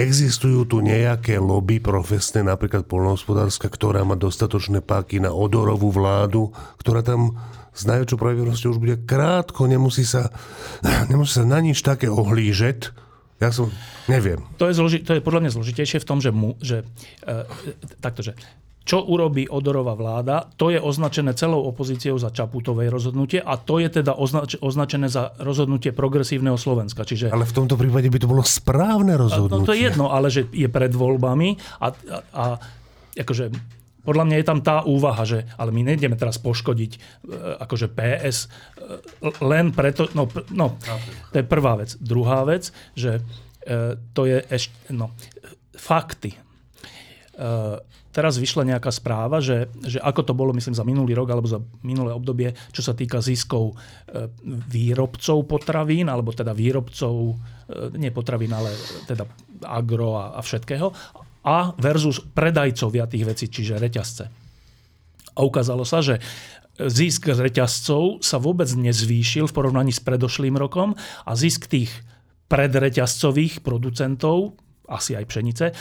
existujú tu nejaké lobby profesné, napríklad poľnohospodárska, ktorá má dostatočné páky na odorovú vládu, ktorá tam s najväčšou pravdepodobnosťou už bude krátko, nemusí sa, nemusí sa na nič také ohlížet, Ja som, neviem. To je, zloži, to je podľa mňa zložitejšie v tom, že, mu, že e, takto, že čo urobí Odorová vláda, to je označené celou opozíciou za Čaputové rozhodnutie a to je teda označ, označené za rozhodnutie progresívneho Slovenska. Čiže, ale v tomto prípade by to bolo správne rozhodnutie. No to je jedno, ale že je pred voľbami a, a, a akože podľa mňa je tam tá úvaha, že ale my nejdeme teraz poškodiť e, akože PS e, len preto, no, no to je prvá vec. Druhá vec, že e, to je ešte, no, fakty. Teraz vyšla nejaká správa, že, že ako to bolo, myslím, za minulý rok alebo za minulé obdobie, čo sa týka ziskov výrobcov potravín, alebo teda výrobcov, nie potravín, ale teda agro a, a všetkého a versus predajcovia tých vecí, čiže reťazce. A ukázalo sa, že zisk reťazcov sa vôbec nezvýšil v porovnaní s predošlým rokom a zisk tých predreťazcových producentov, asi aj pšenice, e,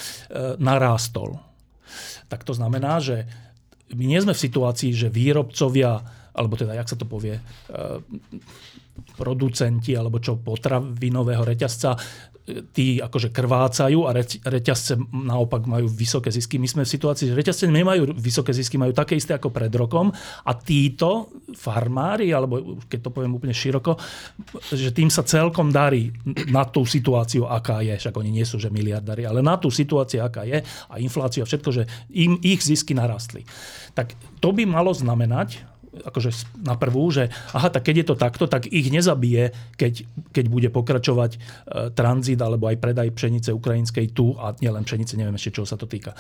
narástol. Tak to znamená, že my nie sme v situácii, že výrobcovia, alebo teda, jak sa to povie, e, producenti alebo čo potravinového reťazca tí akože krvácajú a reťazce naopak majú vysoké zisky. My sme v situácii, že reťazce nemajú vysoké zisky, majú také isté ako pred rokom a títo farmári, alebo keď to poviem úplne široko, že tým sa celkom darí na tú situáciu, aká je. Však oni nie sú, že miliardári, ale na tú situáciu, aká je a infláciu a všetko, že im ich zisky narastli. Tak to by malo znamenať, akože na prvú, že aha, tak keď je to takto, tak ich nezabije, keď, keď bude pokračovať e, tranzit alebo aj predaj pšenice ukrajinskej tu a nielen pšenice, neviem ešte, čoho sa to týka.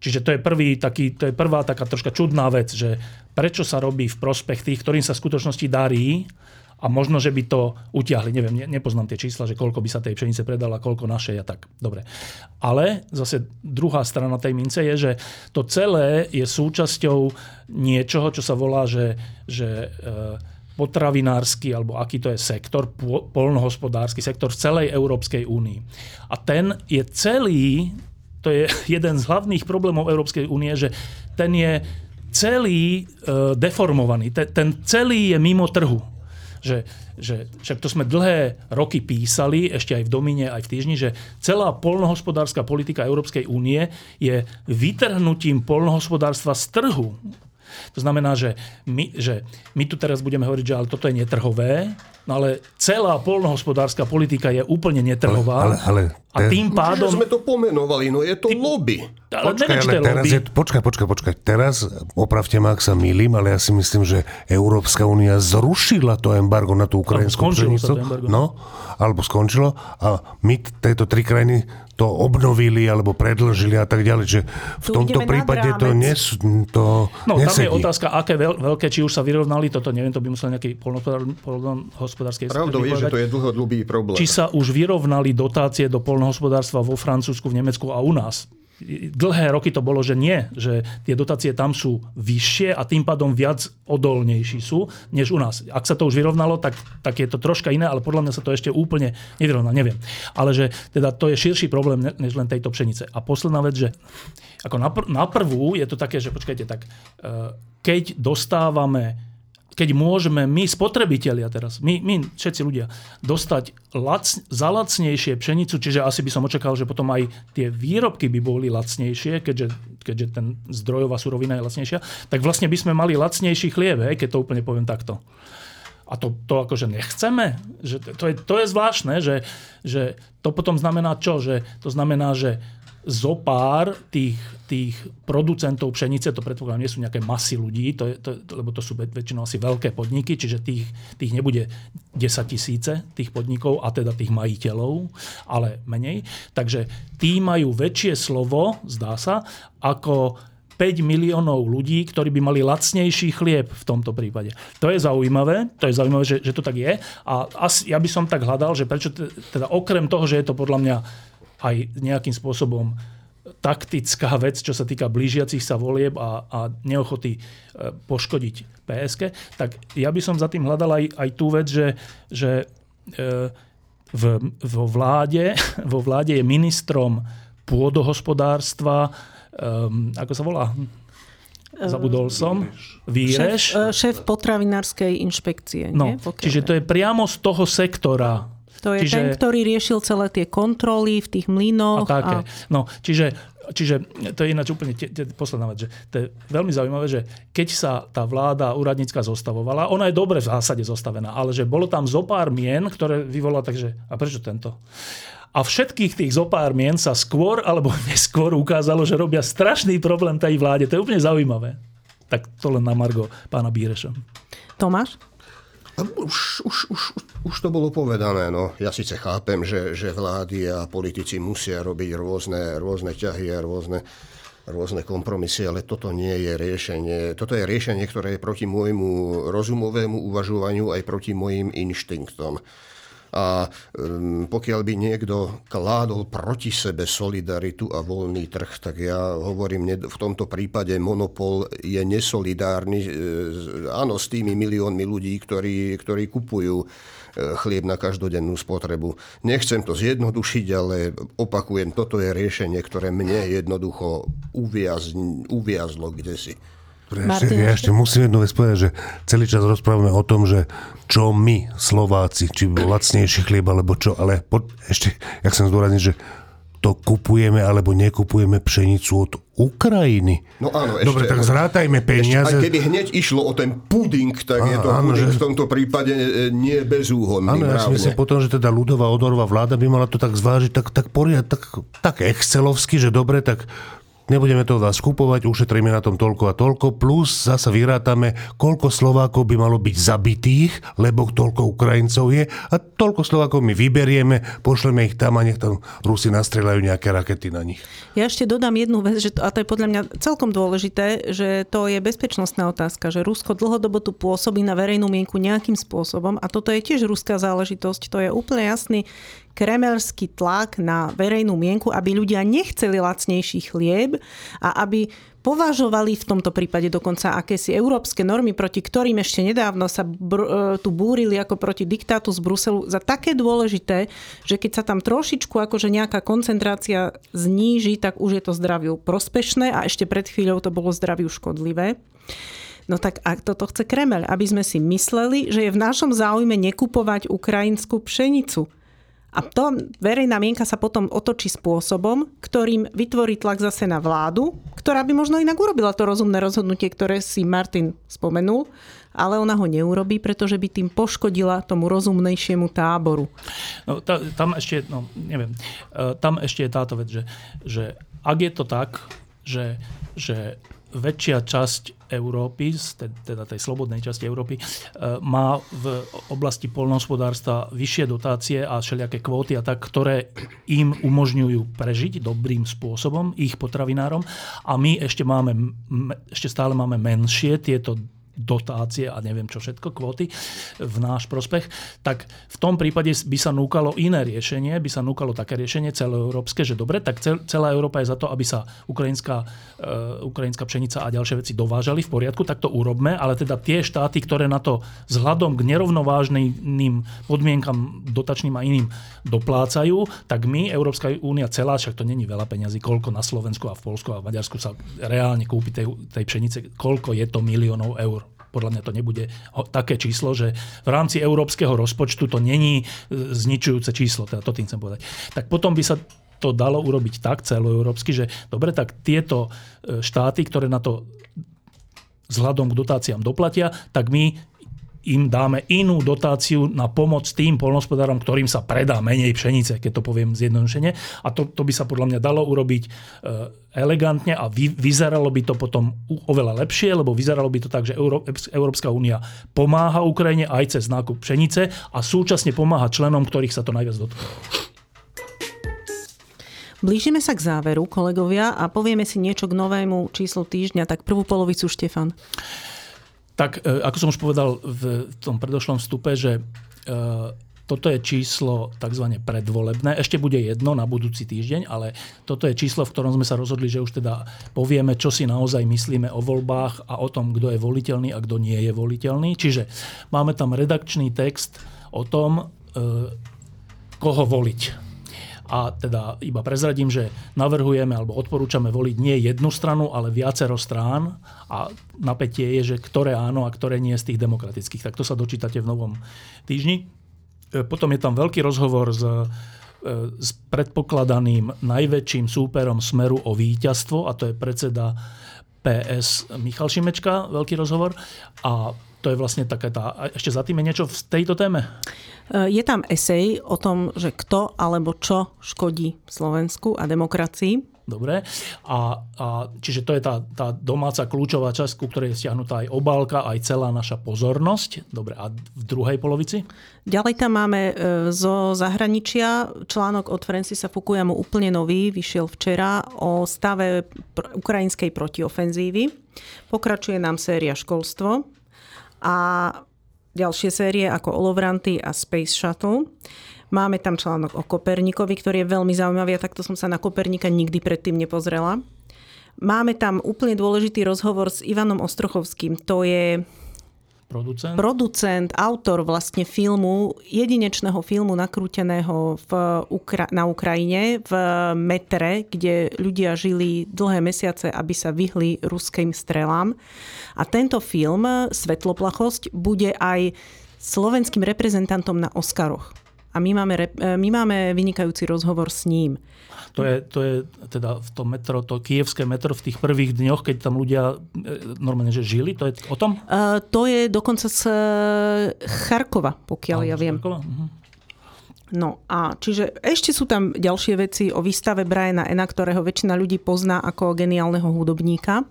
Čiže to je, prvý, taký, to je prvá taká troška čudná vec, že prečo sa robí v prospech tých, ktorým sa v skutočnosti darí, a možno, že by to utiahli. Neviem, ne, nepoznám tie čísla, že koľko by sa tej pšenice predala, koľko našej a tak. Dobre. Ale zase druhá strana tej mince je, že to celé je súčasťou niečoho, čo sa volá, že, že e, potravinársky, alebo aký to je sektor, polnohospodársky sektor v celej Európskej únii. A ten je celý, to je jeden z hlavných problémov Európskej únie, že ten je celý e, deformovaný. Ten, ten celý je mimo trhu že, že však to sme dlhé roky písali, ešte aj v Domine, aj v Týždni, že celá polnohospodárska politika Európskej únie je vytrhnutím polnohospodárstva z trhu. To znamená, že my, že my tu teraz budeme hovoriť, že ale toto je netrhové, no ale celá polnohospodárska politika je úplne netrhová. Ale, ale, ale a tým pádom... sme to pomenovali, no je to ty, lobby. Ale počkaj, ale teraz je, počkaj, počkaj, počkaj. Teraz, opravte ma, ak sa milím, ale ja si myslím, že Európska únia zrušila to embargo na tú ukrajinskú pšenicu. No, alebo skončilo. A my, tieto tri krajiny, to obnovili alebo predlžili a tak ďalej. Že v tu tomto prípade to, nes, to No nesedí. tam je otázka, aké veľké, či už sa vyrovnali, toto neviem, to by musel nejaký polnohospodárskej Pravdou je, že to je dlhodobý problém. Či sa už vyrovnali dotácie do polnohospodárstva vo Francúzsku, v Nemecku a u nás dlhé roky to bolo, že nie, že tie dotácie tam sú vyššie a tým pádom viac odolnejší sú, než u nás. Ak sa to už vyrovnalo, tak, tak je to troška iné, ale podľa mňa sa to ešte úplne nevyrovná, neviem. Ale že teda to je širší problém, než len tejto pšenice. A posledná vec, že ako na, pr- na prvú je to také, že počkajte, tak eh, keď dostávame keď môžeme my, spotrebitelia teraz, my, my všetci ľudia, dostať lac, za lacnejšie pšenicu, čiže asi by som očakal, že potom aj tie výrobky by boli lacnejšie, keďže, keďže ten zdrojová surovina je lacnejšia, tak vlastne by sme mali lacnejší chlieb, hej, keď to úplne poviem takto. A to, to akože nechceme? Že to, je, to je zvláštne, že, že to potom znamená čo? Že to znamená, že zo pár tých, tých producentov pšenice, to predpokladám, nie sú nejaké masy ľudí, to je, to, lebo to sú väčšinou asi veľké podniky, čiže tých, tých nebude 10 tisíce tých podnikov a teda tých majiteľov, ale menej. Takže tí majú väčšie slovo, zdá sa, ako 5 miliónov ľudí, ktorí by mali lacnejší chlieb v tomto prípade. To je zaujímavé, to je zaujímavé, že, že to tak je. A asi, ja by som tak hľadal, že prečo teda okrem toho, že je to podľa mňa aj nejakým spôsobom taktická vec, čo sa týka blížiacich sa volieb a, a neochoty e, poškodiť PSK, tak ja by som za tým hľadal aj, aj tú vec, že, že e, v, vo, vláde, vo vláde je ministrom pôdohospodárstva, um, ako sa volá? Zabudol som. Výreš. Šéf, šéf potravinárskej inšpekcie. No, nie? čiže to je priamo z toho sektora To je čiže, ten, ktorý riešil celé tie kontroly v tých mlynoch. A také. A... No, čiže, čiže to je ináč úplne t- t- posledná vec, že to je veľmi zaujímavé, že keď sa tá vláda úradnícka zostavovala, ona je dobre v zásade zostavená, ale že bolo tam zo pár mien, ktoré vyvolala, takže a prečo tento? A všetkých tých zopár mien sa skôr alebo neskôr ukázalo, že robia strašný problém tej vláde. To je úplne zaujímavé. Tak to len na Margo pána Bíreša. Tomáš? Už, už, už, už to bolo povedané. No. Ja síce chápem, že, že vlády a politici musia robiť rôzne, rôzne ťahy a rôzne, rôzne kompromisy, ale toto nie je riešenie. Toto je riešenie, ktoré je proti môjmu rozumovému uvažovaniu aj proti môjim inštinktom. A um, pokiaľ by niekto kládol proti sebe solidaritu a voľný trh, tak ja hovorím, v tomto prípade monopol je nesolidárny, e, áno, s tými miliónmi ľudí, ktorí, ktorí kupujú e, chlieb na každodennú spotrebu. Nechcem to zjednodušiť, ale opakujem, toto je riešenie, ktoré mne jednoducho uviaz, uviazlo kde si. Ešte, ja ešte musím jednu vec povedať, že celý čas rozprávame o tom, že čo my, Slováci, či bol lacnejší chlieb, alebo čo, ale pod, ešte, jak som zdôrazniť, že to kupujeme alebo nekupujeme pšenicu od Ukrajiny. No áno, ešte, Dobre, tak zrátajme peniaze. Ešte, aj keby hneď išlo o ten puding, tak áno, je to áno, puding že... v tomto prípade e, nie bezúhonný. Áno, ja si myslím potom, že teda ľudová odorová vláda by mala to tak zvážiť tak, tak poriad, tak, tak excelovsky, že dobre, tak nebudeme to vás kupovať, ušetríme na tom toľko a toľko, plus zasa vyrátame, koľko Slovákov by malo byť zabitých, lebo toľko Ukrajincov je a toľko Slovákov my vyberieme, pošleme ich tam a nech tam Rusi nastrelajú nejaké rakety na nich. Ja ešte dodám jednu vec, že to, a to je podľa mňa celkom dôležité, že to je bezpečnostná otázka, že Rusko dlhodobo tu pôsobí na verejnú mienku nejakým spôsobom a toto je tiež ruská záležitosť, to je úplne jasný kremelský tlak na verejnú mienku, aby ľudia nechceli lacnejší chlieb a aby považovali v tomto prípade dokonca akési európske normy, proti ktorým ešte nedávno sa br- e, tu búrili ako proti diktátu z Bruselu, za také dôležité, že keď sa tam trošičku akože nejaká koncentrácia zníži, tak už je to zdraviu prospešné a ešte pred chvíľou to bolo zdraviu škodlivé. No tak ak toto chce Kremel, aby sme si mysleli, že je v našom záujme nekupovať ukrajinskú pšenicu, a to verejná mienka sa potom otočí spôsobom, ktorým vytvorí tlak zase na vládu, ktorá by možno inak urobila to rozumné rozhodnutie, ktoré si Martin spomenul, ale ona ho neurobí, pretože by tým poškodila tomu rozumnejšiemu táboru. No, ta, tam ešte, no, neviem, e, tam ešte je táto vec, že, že ak je to tak, že, že väčšia časť Európy, teda tej slobodnej časti Európy, e, má v oblasti polnohospodárstva vyššie dotácie a všelijaké kvóty a tak, ktoré im umožňujú prežiť dobrým spôsobom ich potravinárom. A my ešte, máme, ešte stále máme menšie tieto dotácie a neviem čo všetko, kvóty v náš prospech, tak v tom prípade by sa núkalo iné riešenie, by sa núkalo také riešenie celoeurópske, že dobre, tak celá Európa je za to, aby sa ukrajinská, uh, ukrajinská pšenica a ďalšie veci dovážali v poriadku, tak to urobme, ale teda tie štáty, ktoré na to vzhľadom k nerovnovážnym podmienkam dotačným a iným doplácajú, tak my, Európska únia celá, však to není veľa peňazí, koľko na Slovensku a v Polsku a v Maďarsku sa reálne kúpi tej, tej pšenice, koľko je to miliónov eur podľa mňa to nebude také číslo, že v rámci európskeho rozpočtu to není e, zničujúce číslo, teda to tým chcem povedať. Tak potom by sa to dalo urobiť tak celoeurópsky, že dobre, tak tieto e, štáty, ktoré na to vzhľadom k dotáciám doplatia, tak my im dáme inú dotáciu na pomoc tým polnospodárom, ktorým sa predá menej pšenice, keď to poviem zjednodušene. A to, to by sa podľa mňa dalo urobiť e, elegantne a vy, vyzeralo by to potom oveľa lepšie, lebo vyzeralo by to tak, že Euró, Európska únia pomáha Ukrajine aj cez nákup pšenice a súčasne pomáha členom, ktorých sa to najviac dotklo. Blížime sa k záveru, kolegovia, a povieme si niečo k novému číslu týždňa, tak prvú polovicu Štefan. Tak e, ako som už povedal v tom predošlom vstupe, že e, toto je číslo tzv. predvolebné. Ešte bude jedno na budúci týždeň, ale toto je číslo, v ktorom sme sa rozhodli, že už teda povieme, čo si naozaj myslíme o voľbách a o tom, kto je voliteľný a kto nie je voliteľný. Čiže máme tam redakčný text o tom, e, koho voliť a teda iba prezradím, že navrhujeme alebo odporúčame voliť nie jednu stranu, ale viacero strán a napätie je, že ktoré áno a ktoré nie z tých demokratických. Tak to sa dočítate v novom týždni. potom je tam veľký rozhovor s, s predpokladaným najväčším súperom Smeru o víťazstvo a to je predseda PS Michal Šimečka, veľký rozhovor. A to je vlastne taká tá... A ešte za tým je niečo v tejto téme? Je tam esej o tom, že kto alebo čo škodí Slovensku a demokracii. Dobre. A, a, čiže to je tá, tá domáca kľúčová časť, ku ktorej je stiahnutá aj obálka, aj celá naša pozornosť. Dobre. A v druhej polovici? Ďalej tam máme e, zo zahraničia článok od Francisa Fukuyamu úplne nový, vyšiel včera o stave ukrajinskej protiofenzívy. Pokračuje nám séria školstvo a ďalšie série ako Olovranty a Space Shuttle. Máme tam článok o Kopernikovi, ktorý je veľmi zaujímavý a takto som sa na Kopernika nikdy predtým nepozrela. Máme tam úplne dôležitý rozhovor s Ivanom Ostrochovským. To je producent, producent autor vlastne filmu, jedinečného filmu nakrúteného v Ukra- na Ukrajine v metre, kde ľudia žili dlhé mesiace, aby sa vyhli ruským strelám. A tento film, Svetloplachosť, bude aj slovenským reprezentantom na Oscaroch a my máme, e, my máme vynikajúci rozhovor s ním. To je, to je teda v tom metro, to kievské metro v tých prvých dňoch, keď tam ľudia e, normálne že žili, to je o tom? Uh, to je dokonca z Charkova, pokiaľ ja viem. Uh-huh. No a čiže ešte sú tam ďalšie veci o výstave Briana Ena, ktorého väčšina ľudí pozná ako geniálneho hudobníka.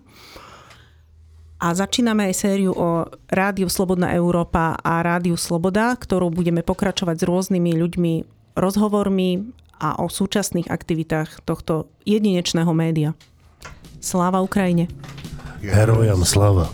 A začíname aj sériu o Rádiu Slobodná Európa a Rádiu Sloboda, ktorú budeme pokračovať s rôznymi ľuďmi, rozhovormi a o súčasných aktivitách tohto jedinečného média. Sláva Ukrajine. Herojam sláva.